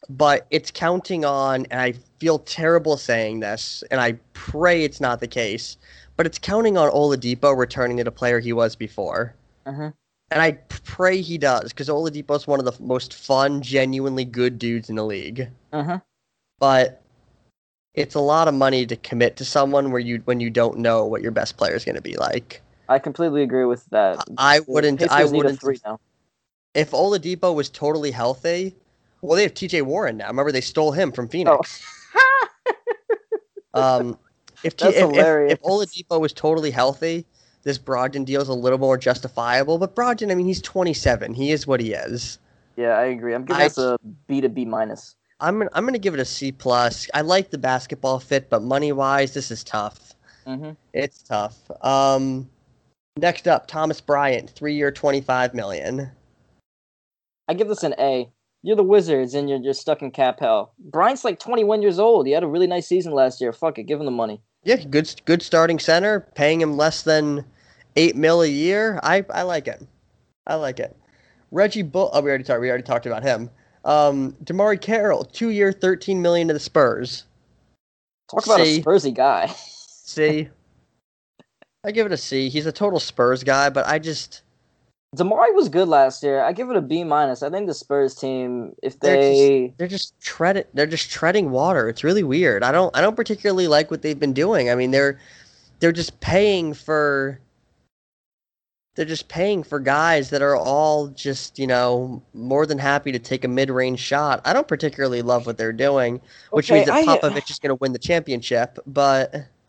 But it's counting on, and I feel terrible saying this, and I pray it's not the case, but it's counting on Oladipo returning to the player he was before. Mhm. And I pray he does, because Oladipo's one of the most fun, genuinely good dudes in the league. Mhm. But it's a lot of money to commit to someone where you when you don't know what your best player is going to be like. I completely agree with that. I wouldn't. I Pacers need a wouldn't. three now. If Oladipo was totally healthy, well, they have T.J. Warren now. Remember, they stole him from Oh. Phoenix. *laughs* Um, if, T- That's if, if hilarious. if Oladipo was totally healthy, this Brogdon deal is a little more justifiable. But Brogdon, I mean, he's 27. He is what he is. yeah, I agree. I'm giving I- this a B to B minus. I'm I'm gonna give it a C plus. I like the basketball fit, but money wise, this is tough. Mm-hmm. It's tough. Um, next up, Thomas Bryant, three year, 25 million. I give this an A. You're the Wizards and you're just stuck in cap hell. Bryant's like 21 years old. He had a really nice season last year. Fuck it, give him the money. Yeah, good good starting center, paying him less than eight mil a year. I I like it. I like it. Reggie Bull. Oh, we already talked. We already talked about him. Um, DeMarre Carroll, two year, thirteen million to the Spurs. Talk about a Spursy guy. C. *laughs* I give it a C. He's a total Spurs guy, but I just DeMarre was good last year. I give it a B minus. I think the Spurs team, if They're just- they they're just treading. They're just treading water. It's really weird. I don't. I don't particularly like what they've been doing. I mean, they're they're just paying for. They're just paying for guys that are all just, you know, more than happy to take a mid-range shot. I don't particularly love what they're doing, which Okay, means that I- Popovich is going to win the championship. But *laughs*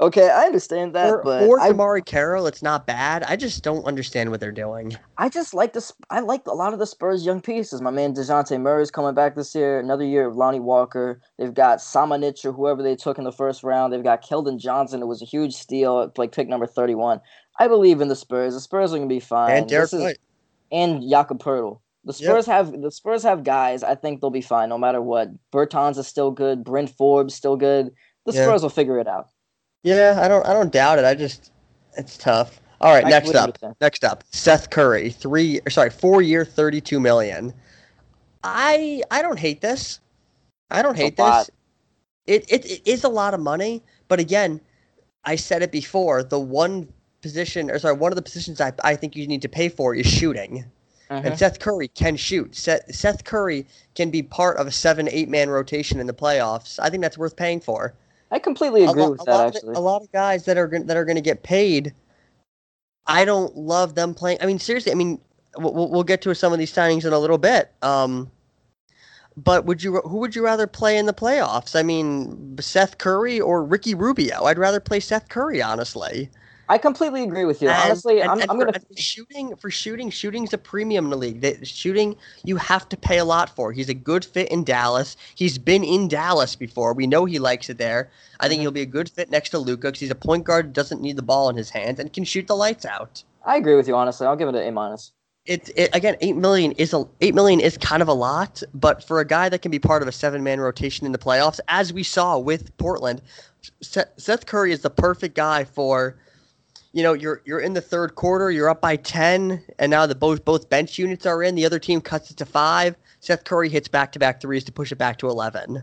okay, I understand that, or but or I, Carroll, it's not bad. I just don't understand what they're doing. I just like the Sp- I like a lot of the Spurs young pieces. My man Dejounte Murray's coming back this year. Another year of Lonnie Walker. They've got Samanic or whoever they took in the first round. They've got Keldon Johnson. It was a huge steal, like pick number thirty-one. I believe in the Spurs. The Spurs are gonna be fine. And Derek This is- and Jakob Poeltl. The Yep. Spurs have the Spurs have guys. I think they'll be fine no matter what. Bertans is still good. Bryn Forbes still good. The Yeah. Spurs will figure it out. Yeah, I don't I don't doubt it. I just it's tough. All right, I next up. Next up, Seth Curry, three or sorry, four year, thirty two million. I I don't hate this. I don't hate this. It, it it is a lot of money, but again, I said it before. The one position, or sorry, one of the positions I I think you need to pay for is shooting. Mhm. And Seth Curry can shoot. Seth, Seth Curry can be part of a seven, eight man rotation in the playoffs. I think that's worth paying for. I completely agree lo- with that. Actually, a lot of guys that are that are going to get paid. I don't love them playing. I mean, seriously. I mean, we'll, we'll- we'll get to some of these signings in a little bit. Um, but would you who would you rather play in the playoffs? I mean, Seth Curry or Ricky Rubio? I'd rather play Seth Curry, honestly. I completely agree with you. And- Honestly, and- I'm, and I'm for- gonna. shooting for shooting. Shooting's a premium in the league. The- shooting you have to pay a lot for. He's a good fit in Dallas. He's been in Dallas before. We know he likes it there. I think Mhm. he'll be a good fit next to Luka because he's a point guard, doesn't need the ball in his hands, and can shoot the lights out. I agree with you. Honestly, I'll give it an A minus. It, it again, eight million is a eight million is kind of a lot, but for a guy that can be part of a seven man rotation in the playoffs, as we saw with Portland, Seth Curry is the perfect guy for. You know, you're you're in the third quarter, you're up by ten, and now the both both bench units are in. The other team cuts it to five. Seth Curry hits back to back threes to push it back to eleven.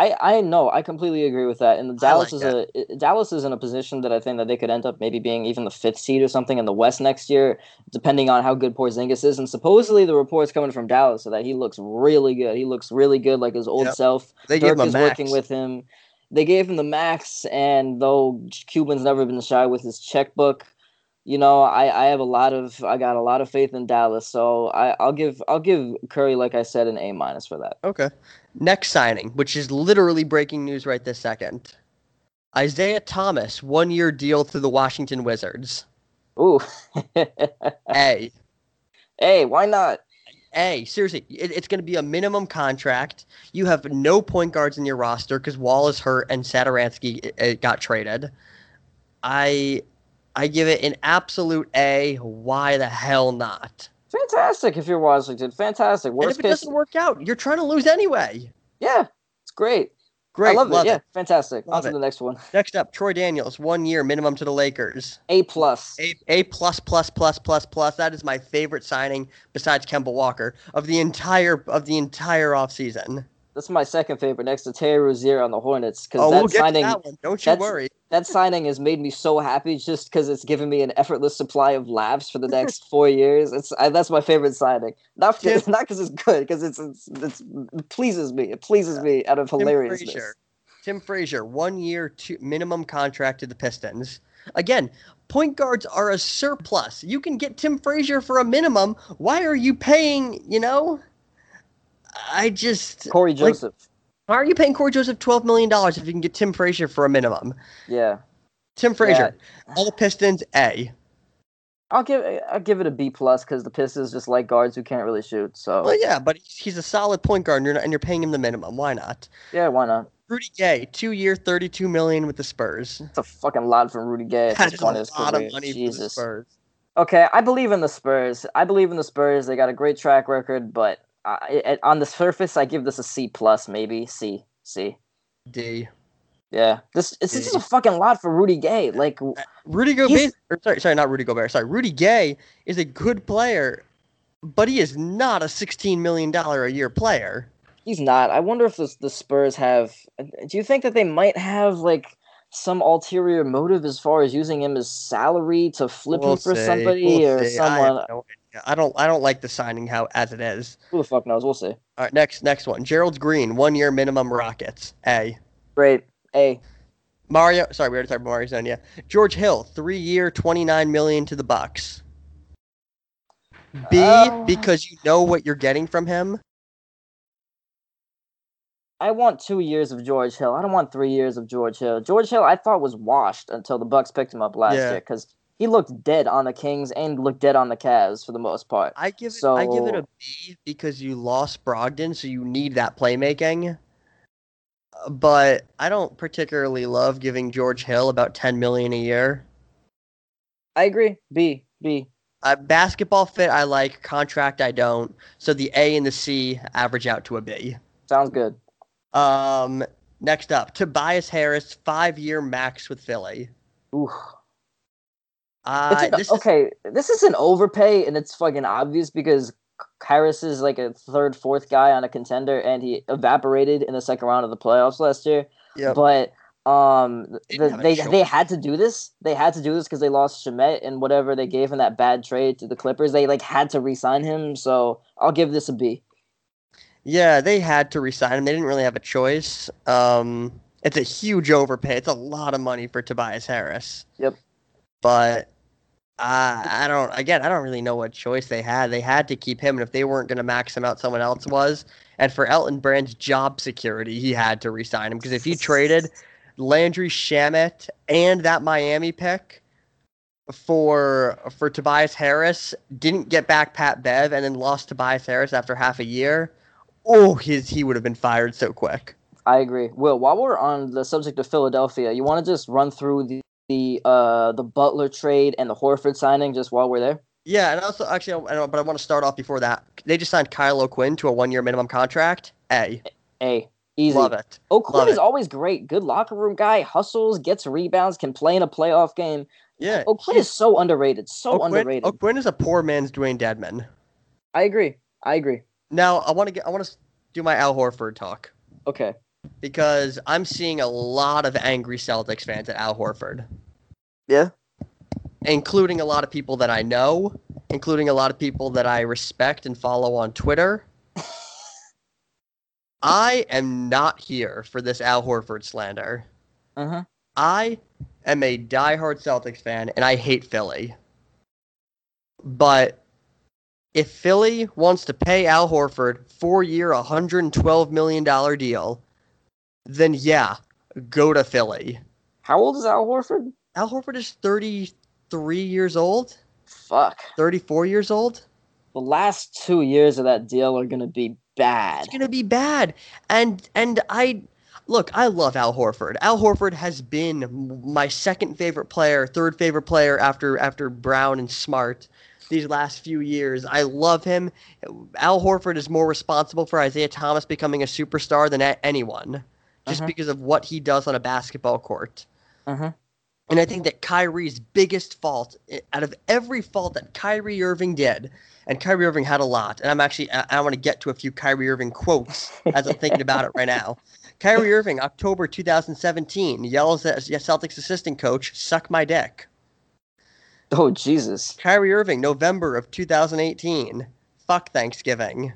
I, I know I completely agree with that. And Dallas like is a Dallas is in a position that I think that they could end up maybe being even the fifth seed or something in the West next year, depending on how good Porzingis is. And supposedly the reports coming from Dallas are that he looks really good. He looks really good, like his old Yep. self. They Dirk him a is max. working with him. They gave him the max, and though Cuban's never been shy with his checkbook, you know, I, I have a lot of I got a lot of faith in Dallas. So I, I'll give I'll give Curry, like I said, an A minus for that. Okay. Next signing, which is literally breaking news right this second. Isaiah Thomas, one year deal to the Washington Wizards. Ooh. *laughs* hey. hey, why not? A, seriously, it, it's going to be a minimum contract. You have no point guards in your roster because Wall is hurt and Satoransky uh, got traded. I, I give it an absolute A. Why the hell not? Fantastic if you're Washington. Fantastic. And if it case. doesn't work out, you're trying to lose anyway. Yeah, it's great. Great, I love, love it. Yeah, fantastic. Love On to it. the next one. Next up, Troy Daniels, one year minimum to the Lakers. A plus. A A plus plus plus plus plus. That is my favorite signing besides Kemba Walker of the entire of the entire offseason. That's my second favorite, next to Terry Rozier on the Hornets, because Oh, that we'll get signing that one. Don't you worry. that signing has made me so happy just because it's given me an effortless supply of laughs for the next *laughs* four years. It's I, that's my favorite signing. Not Tim- *laughs* not because it's good, because it's, it's it's it pleases me. It pleases me out of Tim hilariousness. Frazier. Tim Frazier, one year two, minimum contract to the Pistons. Again, point guards are a surplus. You can get Tim Frazier for a minimum. Why are you paying? You know, I just Cory like, Joseph. why are you paying Cory Joseph twelve million dollars if you can get Tim Frazier for a minimum? yeah, Tim Frazier, all the Pistons, A. I'll give I'll give it a B plus because the Pistons just like guards who can't really shoot. So Well, yeah, but he's, a solid point guard, and you're, not, and you're paying him the minimum. Why not? yeah, why not? Rudy Gay, two year, thirty-two million with the Spurs. It's a fucking lot from Rudy Gay That's That this is point in a lot career. of money for the Jesus. Spurs. Okay, I believe in the Spurs. I believe in the Spurs. They got a great track record, but I, on the surface, I give this a C plus, maybe C. C. D. Yeah, this this is a fucking lot for Rudy Gay. Like, uh, Rudy Gobert, or sorry, sorry, not Rudy Gobert. Sorry, Rudy Gay is a good player, but he is not a sixteen million dollar a year player. he's not. I wonder if the the Spurs have. Do you think that they might have like some ulterior motive as far as using him as salary to flip We'll him for see, somebody we'll or see. Someone? no. I don't. I don't like the signing how as it is. Who the fuck knows? We'll see. All right, next next one. Gerald Green, one year minimum Rockets. A. Great. A. Mario, sorry, we already talked about Mario's done. Yeah, George Hill, three year, twenty nine million to the Bucks. B Uh, because you know what you're getting from him. I want two years of George Hill. I don't want three years of George Hill. George Hill, I thought was washed until the Bucks picked him up last Yeah. year because he looked dead on the Kings and looked dead on the Cavs for the most part. I give it I give it a So- B because you lost Brogdon, so you need that playmaking. But I don't particularly love giving George Hill about ten million a year. I agree. B B. Uh, basketball fit I like, contract I don't. So the A and the C average out to a B. Sounds good. Um, next up, Tobias Harris, five year max with Philly. Ooh. Uh, an- this is- okay, this is an overpay, and it's fucking obvious because Harris is like a third, fourth guy on a contender, and he evaporated in the second round of the playoffs last year. Yep. But um, They the, didn't have a they choice. they had to do this. They had to do this because they lost Shamet and whatever they gave him that bad trade to the Clippers. They like had to re-sign him, so I'll give this a B. Yeah, they had to resign him. They didn't really have a choice. Um, it's a huge overpay. It's a lot of money for Tobias Harris. Yep. But uh, I don't. Again, I don't really know what choice they had. They had to keep him, and if they weren't going to max him out, someone else was. And for Elton Brand's job security, he had to resign him because if he traded Landry Shamet and that Miami pick for for Tobias Harris, didn't get back Pat Bev, and then lost Tobias Harris after half a year oh, his he would have been fired so quick. I agree. Will, while we're on the subject of Philadelphia, you want to just run through the the uh the Butler trade and the Horford signing just while we're there? Yeah, and also actually, I don't, but I want to start off before that. They just signed Kyle O'Quinn to a one-year minimum contract. A, A. Easy. love it. O'Quinn is it. always great. Good locker room guy, hustles, gets rebounds, can play in a playoff game. Yeah, O'Quinn is so underrated. So O'Quinn, underrated. O'Quinn is a poor man's Dewayne Dedmon. I agree. I agree. Now I want to get, I want to do my Al Horford talk Okay. Because I'm seeing a lot of angry Celtics fans at Al Horford, Yeah. including a lot of people that I know, including a lot of people that I respect and follow on Twitter. *laughs* I am not here for this Al Horford slander. Uh-huh. I am a diehard Celtics fan and I hate Philly. But if Philly wants to pay Al Horford four year, $112 million deal, then yeah, go to Philly. How old is Al Horford? Al Horford is 33 years old, Fuck. 34 years old. The last two years of that deal are gonna be bad. It's gonna be bad. And and I look, I love Al Horford. Al Horford has been my second favorite player, third favorite player after after Brown and Smart these last few years. I love him. Al Horford is more responsible for Isaiah Thomas becoming a superstar than a- anyone, just Uh-huh. because of what he does on a basketball court. Uh-huh. And I think that Kyrie's biggest fault, out of every fault that Kyrie Irving did, and Kyrie Irving had a lot, and I'm actually, I, I want to get to a few Kyrie Irving quotes as I'm thinking about it right now. *laughs* Kyrie Irving, October 2017, yells at Celtics assistant coach, suck my dick. Oh Jesus. Kyrie Irving, November of 2018, fuck Thanksgiving.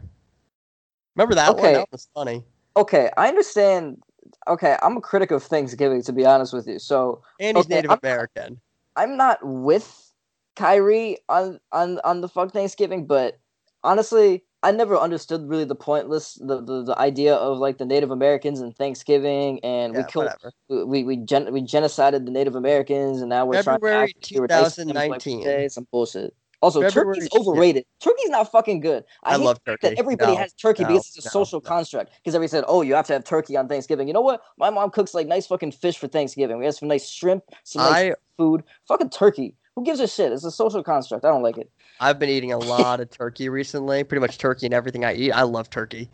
Remember that one? Okay. That was funny. Okay, I understand. Okay, I'm a critic of Thanksgiving, to be honest with you. So And he's Okay, Native I'm- American. I'm not with Kyrie on on on the fuck Thanksgiving, but honestly, I never understood really the pointless the the, the idea of like the Native Americans and Thanksgiving, and we killed whatever. we we we, gen- we genocided the Native Americans, and now we're February trying to act like we were nice to them, like, 2019. okay, some bullshit. Also, February- turkey's yeah. overrated. Turkey's not fucking good. I, I hate love turkey. that everybody No, has turkey no, because it's a no, social construct. Because everybody said, "Oh, you have to have turkey on Thanksgiving." You know what? My mom cooks like nice fucking fish for Thanksgiving. We have some nice shrimp, some nice I food. Fucking turkey. Who gives a shit? It's a social construct. I don't like it. I've been eating a lot of turkey recently. Pretty much turkey and everything I eat. I love turkey.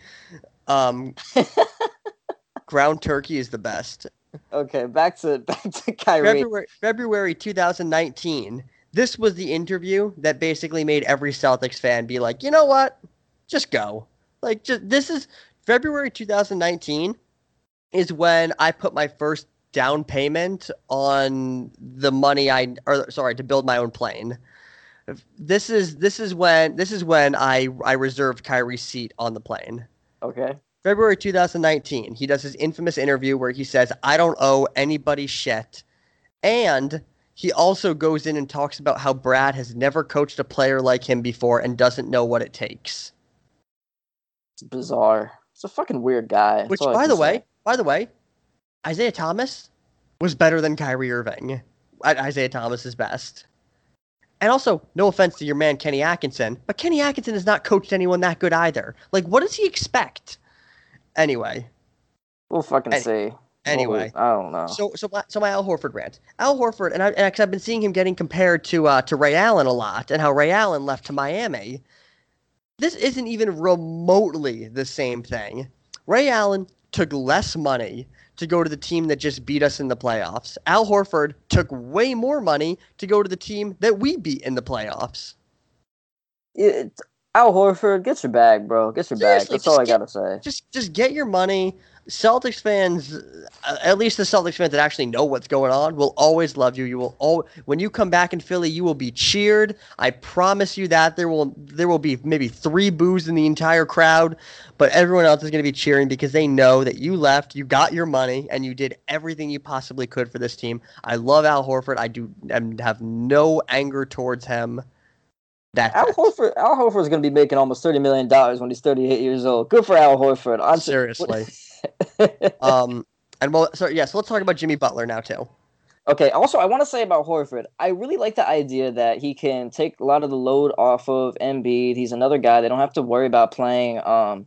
Um, *laughs* ground turkey is the best. Okay, back to *laughs* back to Kyrie. February February 2019. This was the interview that basically made every Celtics fan be like, you know what, just go. Like, just this is February 2019 is when I put my first down payment on the money I or sorry to build my own plane. This is this is when this is when I I reserved Kyrie's seat on the plane. Okay. February 2019, he does his infamous interview where he says, I don't owe anybody shit. And he also goes in and talks about how Brad has never coached a player like him before and doesn't know what it takes. It's bizarre. He's a fucking weird guy. Which, by the way, by the way, Isaiah Thomas was better than Kyrie Irving. Isaiah Thomas is best. And also, no offense to your man Kenny Atkinson, but Kenny Atkinson has not coached anyone that good either. Like, what does he expect? Anyway, we'll fucking Any- see. Anyway, I don't know. So, so, my, so my Al Horford rant. Al Horford, and I, and I've been seeing him getting compared to uh, to Ray Allen a lot, and how Ray Allen left to Miami. This isn't even remotely the same thing. Ray Allen took less money to go to the team that just beat us in the playoffs. Al Horford took way more money to go to the team that we beat in the playoffs. It, Al Horford, get your bag, bro. Get your Seriously, bag. That's all I gotta say. Just, just get your money. Celtics fans, uh, at least the Celtics fans that actually know what's going on, will always love you. You will all when you come back in Philly, you will be cheered. I promise you that there will there will be maybe three boos in the entire crowd, but everyone else is going to be cheering because they know that you left, you got your money, and you did everything you possibly could for this team. I love Al Horford. I do have no anger towards him. That's Al Horford. Al Horford is going to be making almost thirty million dollars when he's thirty-eight years old. Good for Al Horford. I'm seriously. *laughs* *laughs* um, and well, so yes, yeah, so let's talk about Jimmy Butler now too. Okay. Also, I want to say about Horford, I really like the idea that he can take a lot of the load off of Embiid. He's another guy they don't have to worry about playing. Um,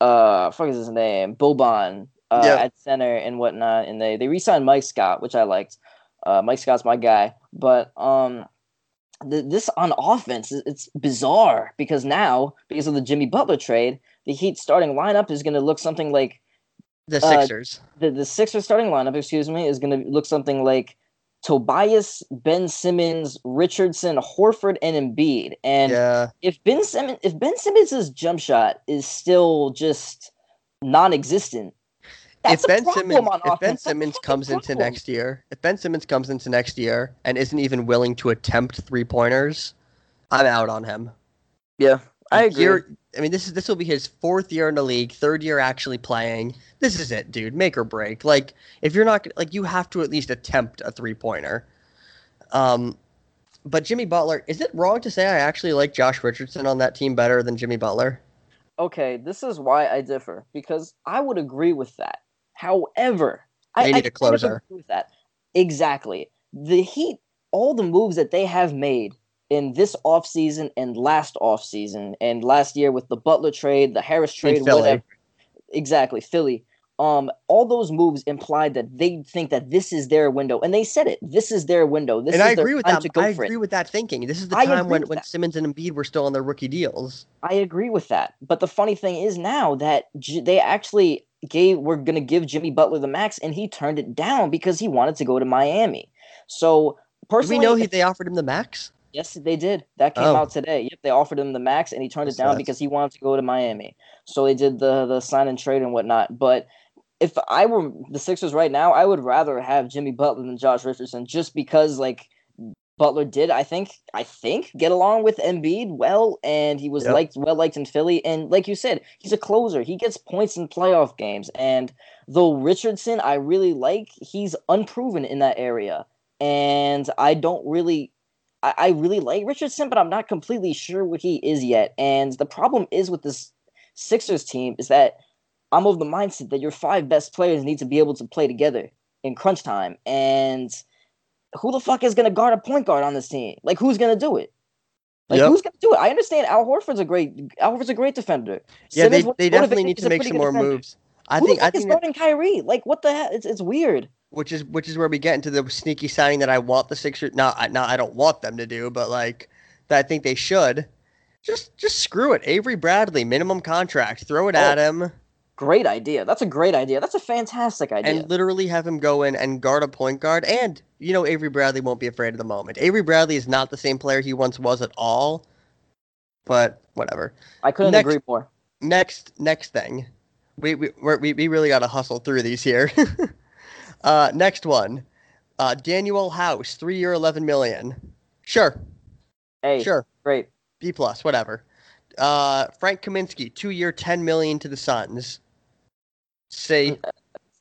uh, fuck is his name? Boban uh, yeah. at center and whatnot. And they they re-signed Mike Scott, which I liked. Uh, Mike Scott's my guy, but um, th- this on offense, it's bizarre because now because of the Jimmy Butler trade, the Heat starting lineup is going to look something like the uh, Sixers. Uh, the the Sixers starting lineup, excuse me, is going to look something like Tobias, Ben Simmons, Richardson, Horford, and Embiid. And yeah. if Ben Simmons, if Ben Simmons' jump shot is still just non-existent, if Ben Simmons, if Ben Simmons comes into next year, if Ben Simmons comes into next year and isn't even willing to attempt three pointers, I'm out on him. Yeah, I agree. Year, I mean, this is this will be his fourth year in the league, third year actually playing. This is it, dude. Make or break. Like, if you're not like, you have to at least attempt a three pointer. Um, but Jimmy Butler, is it wrong to say I actually like Josh Richardson on that team better than Jimmy Butler? Okay, this is why I differ because I would agree with that. However, they I need a closer. with that exactly. The Heat, all the moves that they have made in this offseason and last offseason and last year with the Butler trade, the Harris trade, whatever. Exactly, Philly. Um, all those moves implied that they think that this is their window, and they said it. This is their window. This and I agree with that. I agree it. with that thinking. This is the I time when, when Simmons and Embiid were still on their rookie deals. I agree with that. But the funny thing is now that they actually gave we're gonna give Jimmy Butler the max, and he turned it down because he wanted to go to Miami. So personally, Do we know he, they offered him the max. Yes, they did. That came oh. out today. Yep, they offered him the max, and he turned That's it down nuts. because he wanted to go to Miami. So they did the the sign and trade and whatnot. But if I were the Sixers right now, I would rather have Jimmy Butler than Josh Richardson, just because like Butler did, I think, I think, get along with Embiid well, and he was yep. liked, well liked in Philly. And like you said, he's a closer. He gets points in playoff games. And though Richardson, I really like, he's unproven in that area, and I don't really, I, I really like Richardson, but I'm not completely sure what he is yet. And the problem is with this Sixers team is that I'm of the mindset that your five best players need to be able to play together in crunch time, and who the fuck is going to guard a point guard on this team? Like, who's going to do it? Like, yep. who's going to do it? I understand Al Horford's a great Al Horford's a great defender. Yeah, Simmons, they, they definitely need to make some more defender. moves. I who think I think is guarding Kyrie. Like, what the hell? It's it's weird. Which is which is where we get into the sneaky signing that I want the Sixers. Not not I don't want them to do, but like that I think they should. Just just screw it. Avery Bradley, minimum contract. Throw it oh. at him. Great idea. That's a great idea. That's a fantastic idea. And literally have him go in and guard a point guard. And, you know, Avery Bradley won't be afraid of the moment. Avery Bradley is not the same player he once was at all. But whatever. I couldn't next, agree more. Next next thing. We we we, we really got to hustle through these here. *laughs* uh, next one. Uh, Danuel House, three year, eleven million. Sure. Hey. Sure. Great. B plus, whatever. Uh, Frank Kaminsky, two year, ten million to the Suns. Say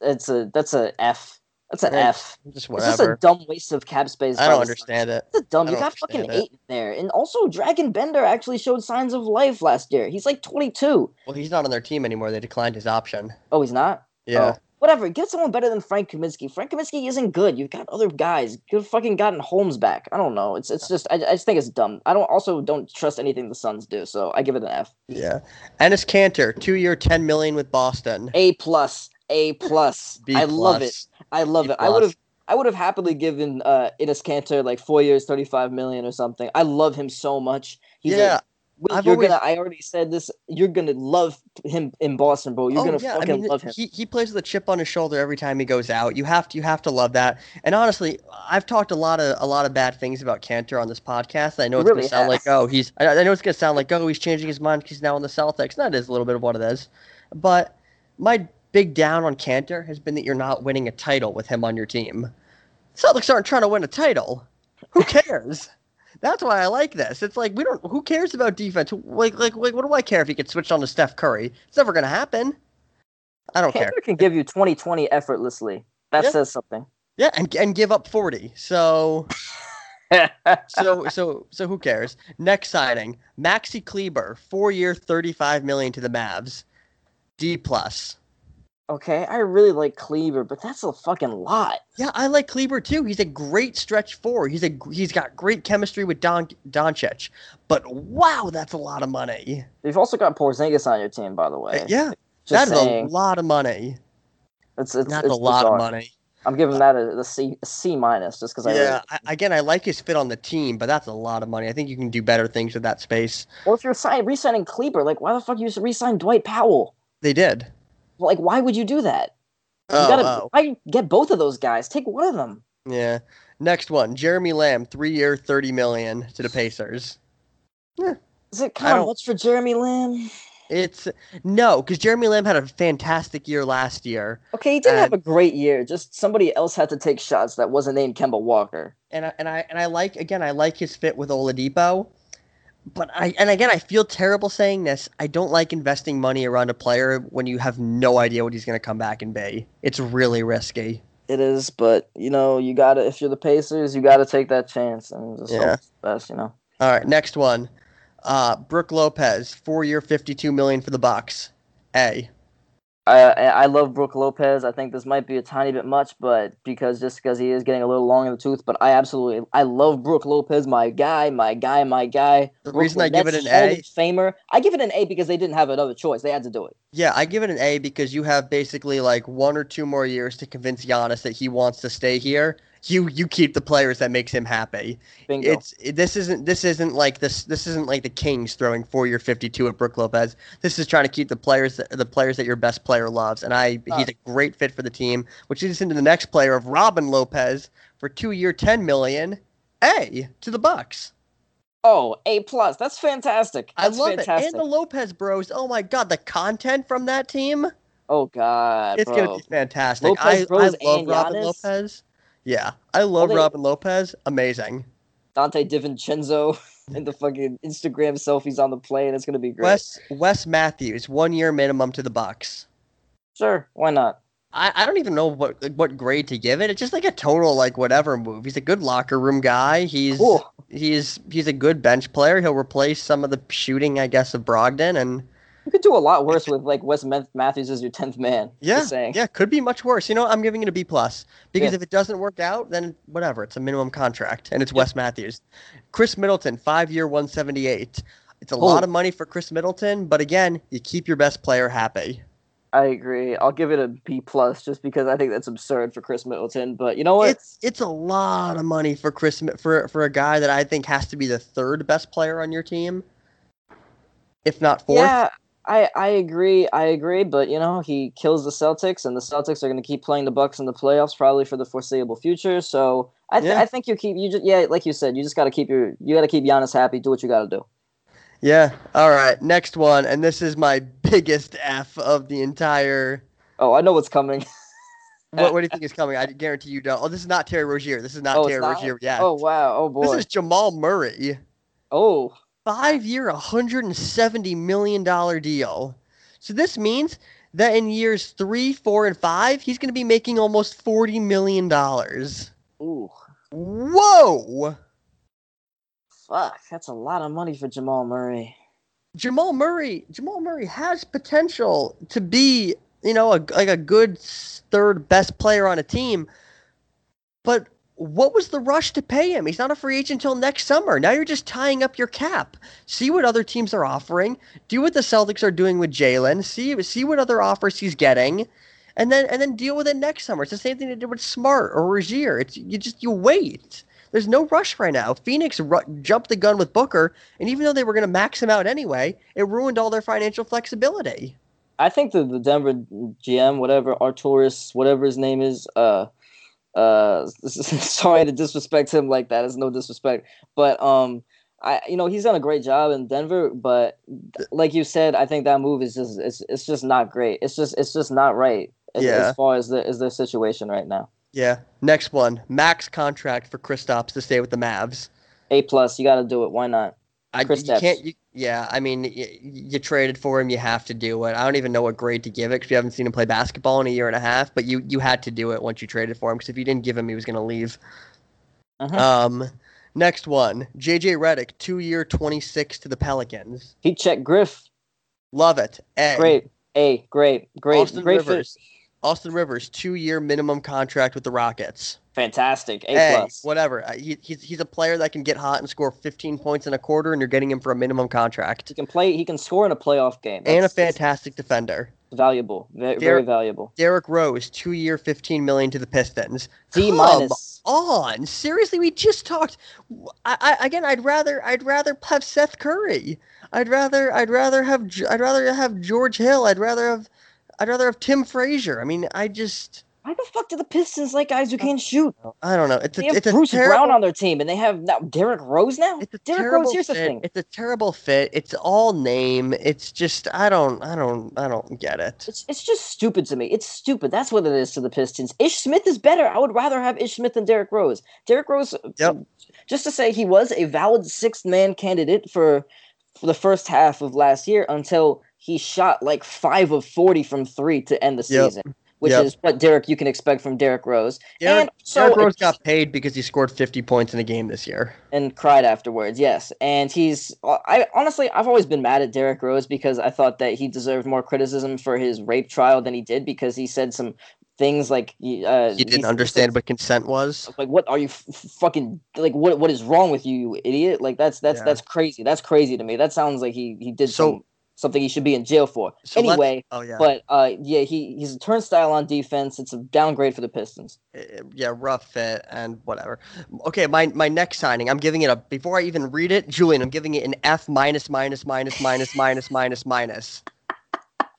it's a that's a F. That's an F. Just It's whatever. just a dumb waste of cap space. I don't Suns. understand it. It's a dumb. You got fucking it. eight in there, and also Dragan Bender actually showed signs of life last year. He's like 22. Well, he's not on their team anymore. They declined his option. Oh, he's not. Yeah. Oh, whatever. Get someone better than Frank Kaminsky. Frank Kaminsky isn't good. You've got other guys. You've fucking gotten Holmes back. I don't know. It's it's just I, I just think it's dumb. I don't also don't trust anything the Suns do. So I give it an F. Yeah. Enes Kanter, two year, ten million with Boston. A plus. A plus. B I love it. I love B it. I would have. I would have happily given uh Enes Kanter like four years, thirty five million or something. I love him so much. He's Yeah. Will, I've you're always- gonna. I already said this. You're gonna love him in Boston, bro. You're oh, gonna yeah. I mean, love him. He, he plays with a chip on his shoulder every time he goes out. You have to you have to love that. And honestly, I've talked a lot of a lot of bad things about Kanter on this podcast. I know it's really gonna sound have. like oh he's I, I know it's gonna sound like oh he's changing his mind 'cause he's now on the Celtics. And that is a little bit of what it is. But my big down on Kanter has been that you're not winning a title with him on your team. Celtics aren't trying to win a title. Who *laughs* cares? That's why I like this. It's like we don't. Who cares about defense? Like, like, like, what do I care if he gets switched on to Steph Curry? It's never gonna happen. I don't care. Kanter can give you 20-20 effortlessly. That Yeah. says something. Yeah, and and give up forty. So, *laughs* so, so, so, who cares? Next signing, Maxi Kleber, four year, thirty five million to the Mavs, D plus. Okay, I really like Kleber, but that's a fucking lot. Yeah, I like Kleber too. He's a great stretch four. He's a he's got great chemistry with Don Doncic. But wow, that's a lot of money. You've also got Porzingis on your team, by the way. Uh, yeah, Just that's saying. a lot of money. It's, it's, That's it's a lot bizarre. of money. I'm giving that a, a C a C minus just because I. Yeah, Really, I, again, I like his fit on the team, but that's a lot of money. I think you can do better things with that space. well, if you're sign, re-signing Kleber, like why the fuck you re-sign Dwight Powell? They did. Like why would you do that? You Oh, gotta why get both of those guys? Take one of them. Yeah. Next one, Jeremy Lamb, three year, thirty million to the Pacers. Is it kind of much for Jeremy Lamb? It's no, because Jeremy Lamb had a fantastic year last year, Okay, he didn't have a great year. Just somebody else had to take shots that wasn't named Kemba Walker. and I, and I and I like again, I like his fit with Oladipo, but I and again, I feel terrible saying this. I don't like investing money around a player when you have no idea what he's going to come back and be. It's really risky. It is, but you know, you gotta if you're the Pacers, you gotta take that chance and just Yeah. hope it's best, you know. All right, next one, uh, Brook Lopez, four year, fifty two million for the Bucks. A. I I love Brook Lopez. I think this might be a tiny bit much, but because just because he is getting a little long in the tooth, but I absolutely I love Brook Lopez, my guy, my guy, my guy. The Brooklyn reason I give it an A- Famer. I give it an A because they didn't have another choice. They had to do it. Yeah, I give it an A because you have basically like one or two more years to convince Giannis that he wants to stay here. You you keep the players that makes him happy. Bingo. It's it, this isn't this isn't like this this isn't like the Kings throwing four year fifty two at Brook Lopez. This is trying to keep the players that, the players that your best player loves, and I he's a great fit for the team. Which leads into the next player of Robin Lopez for two year ten million. A to the Bucks. oh, A plus. That's fantastic. I love fantastic. it. And the Lopez Bros. Oh my god, the content from that team. oh God, It's bro. gonna be fantastic. Lopez I, I Bros love and Robin Giannis? Lopez. Yeah, I love they- Robin Lopez. Amazing. Donte DiVincenzo *laughs* and the fucking Instagram selfies on the plane. It's gonna be great. Wes Wes Matthews, one year minimum to the Bucks. Sure, why not? I, I don't even know what what grade to give it. It's just like a total like whatever move. He's a good locker room guy. He's Cool. he's he's a good bench player. He'll replace some of the shooting, I guess, of Brogdon and You could do a lot worse with like Wes Matthews as your tenth man. yeah, yeah, could be much worse. You know, I'm giving it a B plus because Yeah. if it doesn't work out, then whatever. It's a minimum contract, and it's Wes Matthews. Khris Middleton, five year, 178. It's a Oh. lot of money for Khris Middleton, but again, you keep your best player happy. I agree. I'll give it a B plus just because I think that's absurd for Khris Middleton. But you know what? It's it's a lot of money for Khris for for a guy that I think has to be the third best player on your team, if not fourth. yeah, I I agree. I agree. But you know, he kills the Celtics, and the Celtics are going to keep playing the Bucks in the playoffs probably for the foreseeable future. So I th- Yeah. I think you keep you just yeah, like you said, you just got to keep your you got to keep Giannis happy. Do what you got to do. Yeah. All right. Next one, and this is my *laughs* biggest F of the entire. Oh, I know what's coming. *laughs* What, what do you *laughs* think is coming? I guarantee you don't. Oh, this is not Terry Rozier. This is not Oh, Terry not? Rozier. Yeah. Oh wow. Oh boy. this is Jamal Murray. Oh. Five year, $170 million deal. So this means that in years three, four, and five, he's going to be making almost forty million dollars. Ooh, Whoa! fuck, that's a lot of money for Jamal Murray. Jamal Murray, Jamal Murray has potential to be, you know, a, like a good third best player on a team. But what was the rush to pay him? He's not a free agent until next summer. Now you're just tying up your cap. See what other teams are offering. Do what the Celtics are doing with Jaylen. See see what other offers he's getting, and then and then deal with it next summer. It's the same thing they did with Smart or Rozier. It's you just you wait. There's no rush right now. Phoenix ru- jumped the gun with Booker, and even though they were going to max him out anyway, it ruined all their financial flexibility. I think the, the Denver GM, whatever Arturas, whatever his name is, uh, uh, *laughs* sorry to disrespect him like that. It's no disrespect, but um, I you know he's done a great job in Denver, but like you said, I think that move is just it's it's just not great. It's just it's just not right as, Yeah. as far as the as their situation right now. Yeah. Next one, max contract for Kristaps to stay with the Mavs. A plus, you got to do it. Why not? I you Kristaps. can't. You, yeah, I mean, y- you traded for him. You have to do it. I don't even know what grade to give it because we haven't seen him play basketball in a year and a half. But you you had to do it once you traded for him because if you didn't give him, he was going to leave. Mhm. Um, next one, JJ Redick, two year, twenty six to the Pelicans. He checked Griff. Love it. A. Great. A great great Austin great fit. Rivers. Austin Rivers, two year minimum contract with the Rockets. Fantastic. A Hey, plus. whatever. Uh, He, he's he's a player that can get hot and score 15 points in a quarter, and you're getting him for a minimum contract. He can play. He can score in a playoff game. And a fantastic defender. valuable. Very, very Derrick- valuable. Derrick Rose, two year, 15 million to the Pistons. D Come minus. on, seriously, we just talked. I, I again, I'd rather I'd rather have Seth Curry. I'd rather I'd rather have I'd rather have George Hill. I'd rather have I'd rather have Tim Frazier. I mean, I just Why the fuck do the Pistons like guys who can't shoot? I don't know. It's a, They have it's a Bruce terrible, Brown on their team, and they have now Derrick Rose now. It's a Derrick terrible Rose. Here's the fit. thing. It's a terrible fit. It's all name. It's just I don't I don't I don't get it. It's it's just stupid to me. It's stupid. That's what it is to the Pistons. Ish Smith is better. I would rather have Ish Smith than Derrick Rose. Derrick Rose. Yep. Just to say, he was a valid sixth man candidate for for the first half of last year until he shot like five of forty from three to end the Yep. season, which Yep. is what Derrick you can expect from Derrick Rose. Derrick, and so Derrick Rose got paid because he scored 50 points in a game this year. and cried afterwards. Yes, and he's. I honestly, I've always been mad at Derrick Rose because I thought that he deserved more criticism for his rape trial than he did because he said some things like uh, He didn't said- understand what consent was. Like, what are you f- fucking like? What what is wrong with you, you idiot? Like, that's that's Yeah. that's crazy. That's crazy to me. That sounds like he he did So- some, something he should be in jail for. So anyway, Oh yeah. but uh, yeah, he he's a turnstile on defense. It's a downgrade for the Pistons. Yeah, rough fit and whatever. Okay, my my next signing, I'm giving it a before I even read it, Julien, I'm giving it an F minus minus minus minus minus minus minus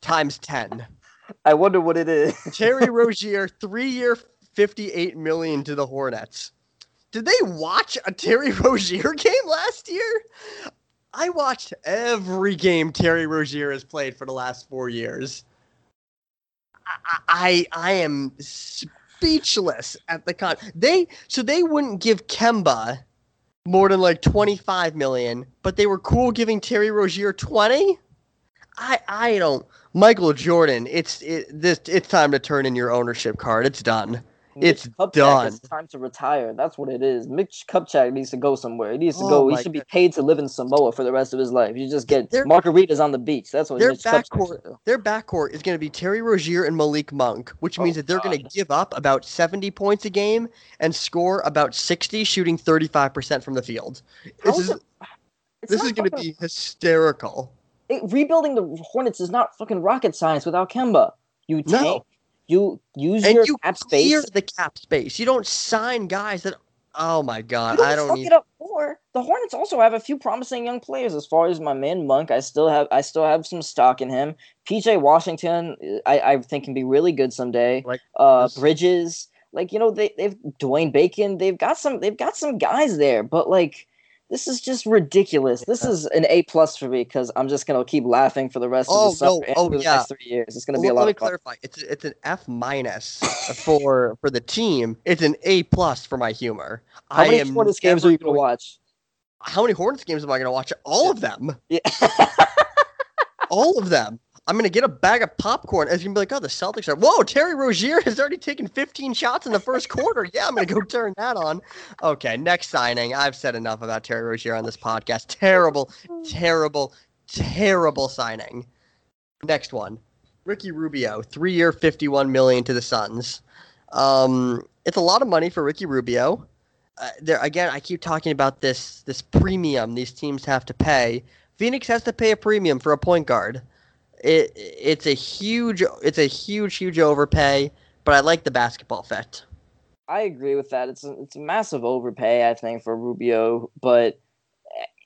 times ten. I wonder what it is. *laughs* Terry Rozier, three year, fifty-eight million to the Hornets. Did they watch a Terry Rozier *laughs* game last year? I watched every game Terry Rozier has played for the last four years. I I, I am speechless at the con. They so they wouldn't give Kemba more than like twenty-five million, but they were cool giving Terry Rozier twenty. I I don't. Michael Jordan, it's it, this it's time to turn in your ownership card. It's done. It's Kupchak, done. It's time to retire. That's what it is. Mitch Kupchak needs to go somewhere. He needs to Oh go. He should be paid to live in Samoa for the rest of his life. You just get Their- margaritas on the beach. That's what their Mitch Kupchak backcourt- do. Their backcourt is going to be Terry Rozier and Malik Monk, which means Oh, that they're going to give up about 70 points a game and score about 60, shooting 35% from the field. This is it- this is going to be hysterical. it- rebuilding the Hornets is not fucking rocket science without Kemba. You No. You use And your you cap space. the cap space. You don't sign guys that. Oh my God, I don't fuck need. it up more. The Hornets also have a few promising young players. As far as my man Monk, I still have I still have some stock in him. PJ Washington, I, I think can be really good someday. Like uh. Bridges, like you know they they've Dwayne Bacon. They've got some they've got some guys there, but like this is just ridiculous. This is an A plus for me because I'm just gonna keep laughing for the rest Oh, of the oh, summer no. Oh, for the yeah. next three years. It's gonna be Well, a lot let me clarify. It's it's an F minus for for the team. It's an A plus for my humor. How I many Hornets games are you gonna watch? How many Hornets games am I going to watch? All of them. Yeah. *laughs* All of them. I'm gonna get a bag of popcorn. As you can be like, oh, the Celtics are. Whoa, Terry Rozier has already taken 15 shots in the first quarter. Yeah, I'm gonna go *laughs* turn that on. Okay, next signing. I've said enough about Terry Rozier on this podcast. Terrible, terrible, terrible signing. Next one, Ricky Rubio, three-year, 51 million to the Suns. Um, it's a lot of money for Ricky Rubio. Uh, there again, I keep talking about this this premium these teams have to pay. Phoenix has to pay a premium for a point guard. It it's a huge it's a huge huge overpay, but I like the basketball fit. I agree with that. It's a, it's a massive overpay, I think, for Rubio. But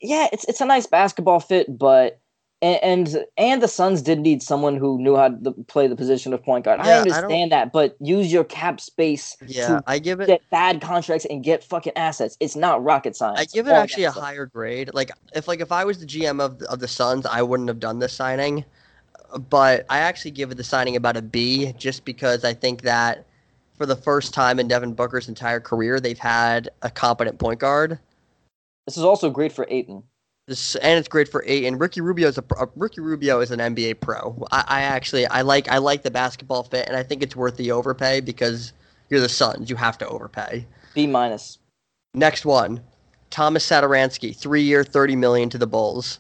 yeah, it's it's a nice basketball fit, but and and the Suns did need someone who knew how to play the position of point guard. Yeah, I understand I that, but use your cap space. Yeah, I give it get bad contracts and get fucking assets. It's not rocket science. I give it actually a higher grade. Like if like if I was the GM of of the Suns, I wouldn't have done this signing. But I actually give it the signing about a B, just because I think that for the first time in Devin Booker's entire career, they've had a competent point guard. This is also great for Ayton. This, and it's great for eight. And Ricky Rubio is a, a uh, Ricky Rubio is an NBA pro. I, I, actually I like I like the basketball fit, and I think it's worth the overpay because you're the Suns. You have to overpay. B minus. Next one, Tomas Satoransky, three year, thirty million to the Bulls.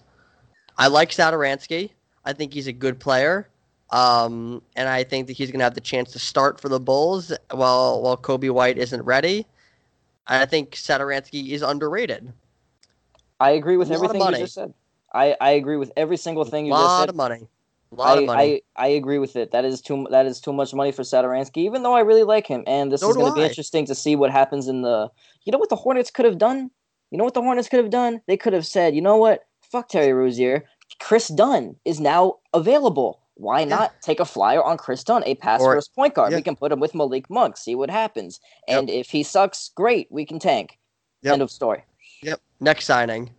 I like Satoransky. I think he's a good player. Um, and I think that he's going to have the chance to start for the Bulls while while Coby White isn't ready. I think Satoransky is underrated. I agree with everything you just said. I, I agree with every single thing you just said. A lot of money. A lot I, of money. I, I agree with it. That is too that is too much money for Satoransky, even though I really like him. And this so is going to be interesting to see what happens in the. You know what the Hornets could have done? You know what the Hornets could have done? They could have said, you know what? Fuck Terry Rozier. Kris Dunn is now available. Why not take a flyer on Kris Dunn, a pass or, first point guard? Yeah. We can put him with Malik Monk, see what happens. And yep. if he sucks, great, we can tank. Yep. End of story. Yep. Next signing.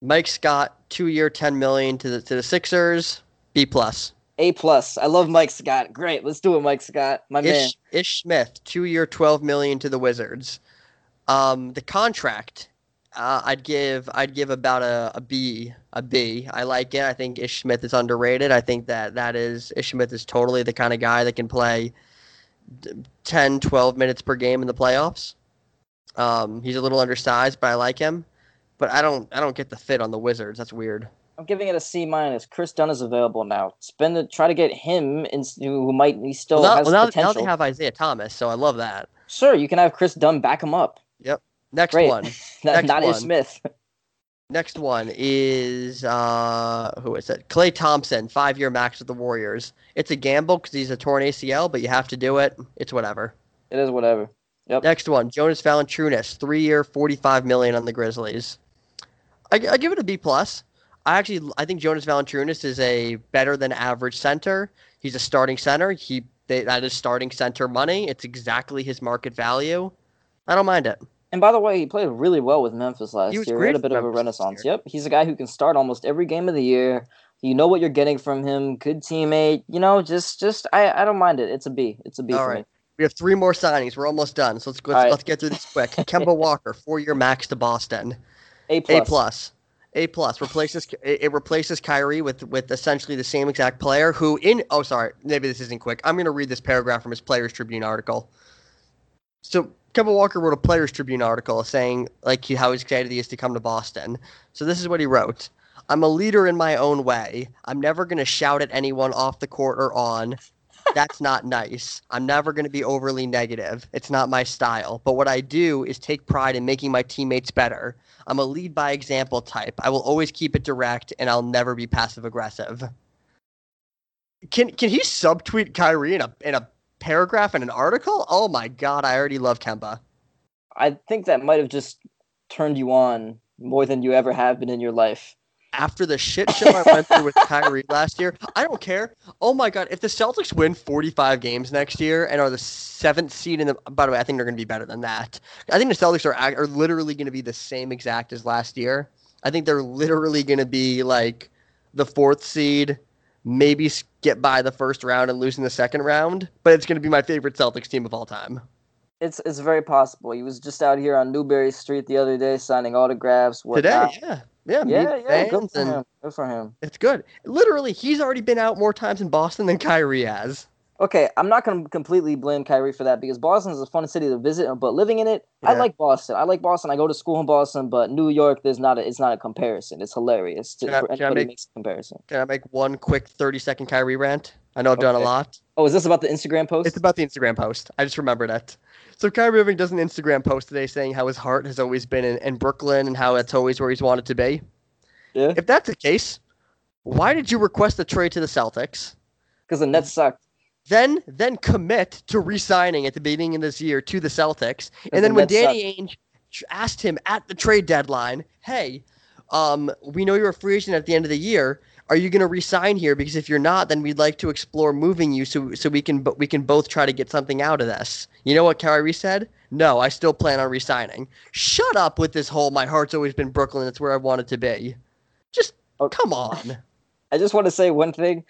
Mike Scott, two year, ten million to the to the Sixers. B plus. A plus. I love Mike Scott. Great. Let's do it, Mike Scott. My Ish, man. Ish Smith, two year, twelve million to the Wizards. Um, the contract, uh, I'd give I'd give about a, a B a B. I like it. I think Ish Smith is underrated. I think that that is Ish Smith is totally the kind of guy that can play 10, 12 minutes per game in the playoffs. Um, he's a little undersized, but I like him but I don't I don't get the fit on the Wizards. That's weird. I'm giving it a C minus. Kris Dunn is available now. Spend the try to get him in, who might he still well, now, has well, now, potential. Now they have Isaiah Thomas, so I love that. Sure, you can have Kris Dunn back him up. Yep. Next Great. one. *laughs* Next not one. Smith. Next one is uh who is it? Klay Thompson, five year max with the Warriors. It's a gamble because he's a torn ACL, but you have to do it. It's whatever. It is whatever. Yep. Next one, Jonas Valanciunas, three year, forty five million on the Grizzlies. I, I give it a B plus. I actually I think Jonas Valanciunas is a better than average center. He's a starting center. He they, that is starting center money. It's exactly his market value. I don't mind it. And by the way, he played really well with Memphis last he year. He had a bit of a renaissance. Yep, he's a guy who can start almost every game of the year. You know what you're getting from him. Good teammate. You know, just just I I don't mind it. It's a B. It's a B All for right. me. We have three more signings. We're almost done. So let's let's, right. let's get through this quick. *laughs* Kemba Walker, four year max to Boston. A plus. A plus. A plus replaces it replaces Kyrie with with essentially the same exact player who in oh sorry maybe this isn't quick I'm going to read this paragraph from his Players Tribune article. So Kemba Walker wrote a Players Tribune article saying like how excited he is to come to Boston. So this is what he wrote. I'm a leader in my own way. I'm never going to shout at anyone off the court or on. That's not nice. I'm never going to be overly negative. It's not my style. But what I do is take pride in making my teammates better. I'm a lead by example type. I will always keep it direct, and I'll never be passive aggressive. Can can he subtweet Kyrie in a in a paragraph in an article? Oh my god, I already love Kemba. I think that might have just turned you on more than you ever have been in your life after the shit show I went through with Kyrie *laughs* last year, I don't care. Oh my god, if the Celtics win 45 games next year and are the seventh seed in the, by the way, I think they're going to be better than that. I think the Celtics are are literally going to be the same exact as last year. I think they're literally going to be like the fourth seed, maybe get by the first round and lose in the second round. But it's going to be my favorite Celtics team of all time. It's it's very possible. He was just out here on Newbury Street the other day signing autographs. Today, yeah Yeah, Yeah, yeah, good for him. Good for him. it's good. Literally, he's already been out more times in Boston than Kyrie has. Okay, I'm not gonna completely blame Kyrie for that because Boston is a fun city to visit, but living in it, I like Boston. I like Boston. I go to school in Boston, but New York, there's not a, it's not a comparison. It's hilarious to, Can I- can I make- makes a comparison. Can I make one quick 30 second Kyrie rant? I know I've done a lot. Oh, is this about the Instagram post? It's about the Instagram post. I just remembered it. So Kyrie Irving does an Instagram post today saying how his heart has always been in, in Brooklyn and how that's always where he's wanted to be. yeah, If that's the case, why did you request a trade to the Celtics? because the Nets sucked. Then then commit to re-signing at the beginning of this year to the Celtics. And the then when Danny Ainge asked him at the trade deadline, "Hey, um, we know you're a free agent at the end of the year. Are you going to resign here? Because if you're not, then we'd like to explore moving you so so we can but we can both try to get something out of this." You know what Kyrie said? No, I still plan on resigning. Shut up with this whole my heart's always been Brooklyn. It's where I wanted to be. Just Oh. come on. I just want to say one thing.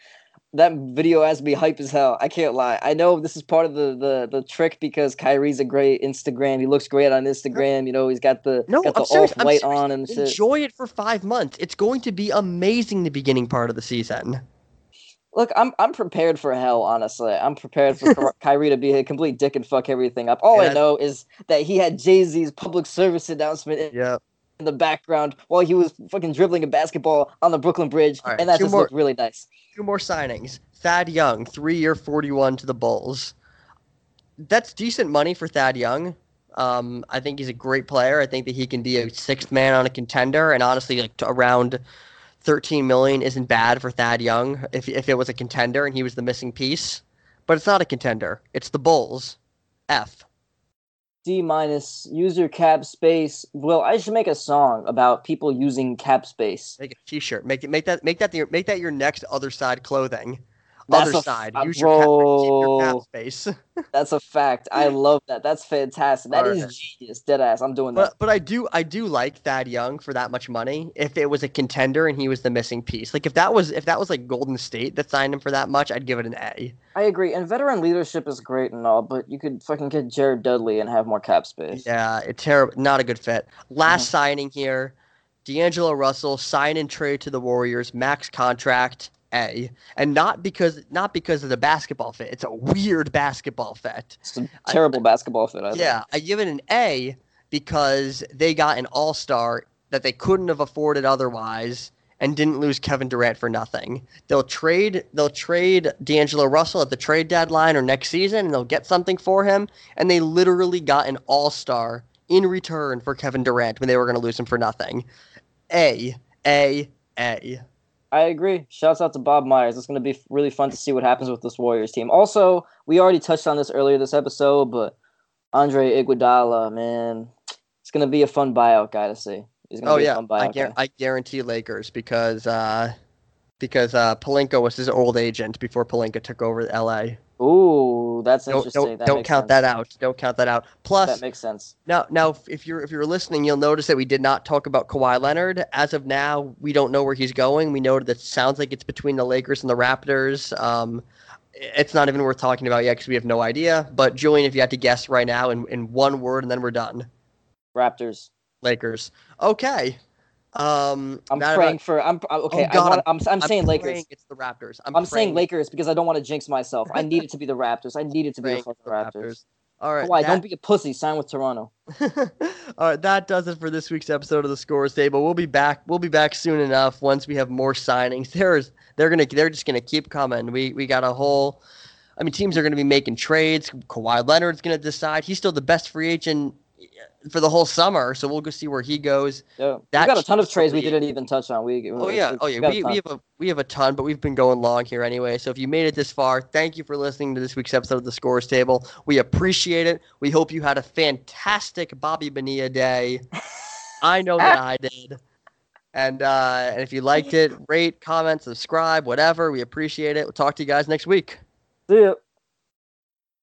That video has me hype as hell. I can't lie. I know this is part of the, the, the trick because Kyrie's a great Instagram. He looks great on Instagram. You know, he's got the No, got the I'm serious. off I'm white on and shit. Enjoy it for five months. It's going to be amazing the beginning part of the season. Look, I'm I'm prepared for hell. Honestly, I'm prepared for *laughs* Kyrie to be a complete dick and fuck everything up. All Yeah. I know is that he had Jay Z's public service announcement Yeah. In the background while he was fucking dribbling a basketball on the Brooklyn Bridge, right, and that just more- looked really nice. Two more signings. Thad Young, three year, 41 to the Bulls. That's decent money for Thad Young. Um, I think he's a great player. I think that he can be a sixth man on a contender, and honestly, like around 13 million isn't bad for Thad Young if if it was a contender and he was the missing piece. But it's not a contender. It's the Bulls. F. D minus. Use your cap space. Well, I should make a song about people using cap space. Make a T-shirt. Make it. Make that. Make that. Make that your next other side clothing. That's other a side. f- Use your cap, keep your cap space. *laughs* That's a fact. I love that. That's fantastic. That is genius. Dead ass. I'm doing that. But but I do I do like Thad Young for that much money. If it was a contender and he was the missing piece, like if that was if that was like Golden State that signed him for that much, I'd give it an A. I agree. And veteran leadership is great and all, but you could fucking get Jared Dudley and have more cap space. Yeah, it's terrible. Not a good fit. Last mm-hmm. signing here, D'Angelo Russell sign and trade to the Warriors, max contract A, and not because not because of the basketball fit. It's a weird basketball fit. It's a terrible basketball fit. I think. Yeah, I give it an A because they got an all star that they couldn't have afforded otherwise and didn't lose Kevin Durant for nothing. They'll trade they'll trade D'Angelo Russell at the trade deadline or next season and they'll get something for him. And they literally got an all star in return for Kevin Durant when they were gonna lose him for nothing. A. A. A. I agree. Shouts out to Bob Myers. It's going to be really fun to see what happens with this Warriors team. Also, we already touched on this earlier this episode, but Andre Iguodala, man, it's going to be a fun buyout guy to see. He's going to Oh be a yeah, fun I, buyout guy. I guarantee Lakers because uh, because uh, Pelinka was his old agent before Pelinka took over LA. Ooh, that's Don't interesting. don't, that don't count sense. that out. Don't count that out. Plus, That makes sense. now now if you're if you're listening, you'll notice that we did not talk about Kawhi Leonard. As of now, we don't know where he's going. We know that it sounds like it's between the Lakers and the Raptors. Um, it's not even worth talking about yet because we have no idea. But Julien, if you had to guess right now in, in one word, and then we're done. Raptors. Lakers. Okay. Um, I'm praying about- for. I'm okay. Oh, God, I want, I'm, I'm, I'm saying Lakers. It's the Raptors. I'm, I'm saying Lakers because I don't want to jinx myself. I need it to be the Raptors. I need it to be the praying fucking it's the Raptors. All right. Why? that- Don't be a pussy. Sign with Toronto. *laughs* All right, that does it for this week's episode of the Scorer's Table. We'll be back. We'll be back soon enough once we have more signings. *laughs* There's they're gonna they're just gonna keep coming. We we got a whole. I mean, teams are gonna be making trades. Kawhi Leonard's gonna decide. He's still the best free agent for the whole summer, so we'll go see where he goes. Yeah, we That got a ton of trades we didn't even touch on. We Oh yeah, oh yeah. We, we have a we have a ton, but we've been going long here anyway. So if you made it this far, thank you for listening to this week's episode of the Scorer's Table. We appreciate it. We hope you had a fantastic Bobby Bonilla day. I know that I *laughs* did. And uh, and if you liked it, rate, comment, subscribe, whatever. We appreciate it. We'll talk to you guys next week. See ya.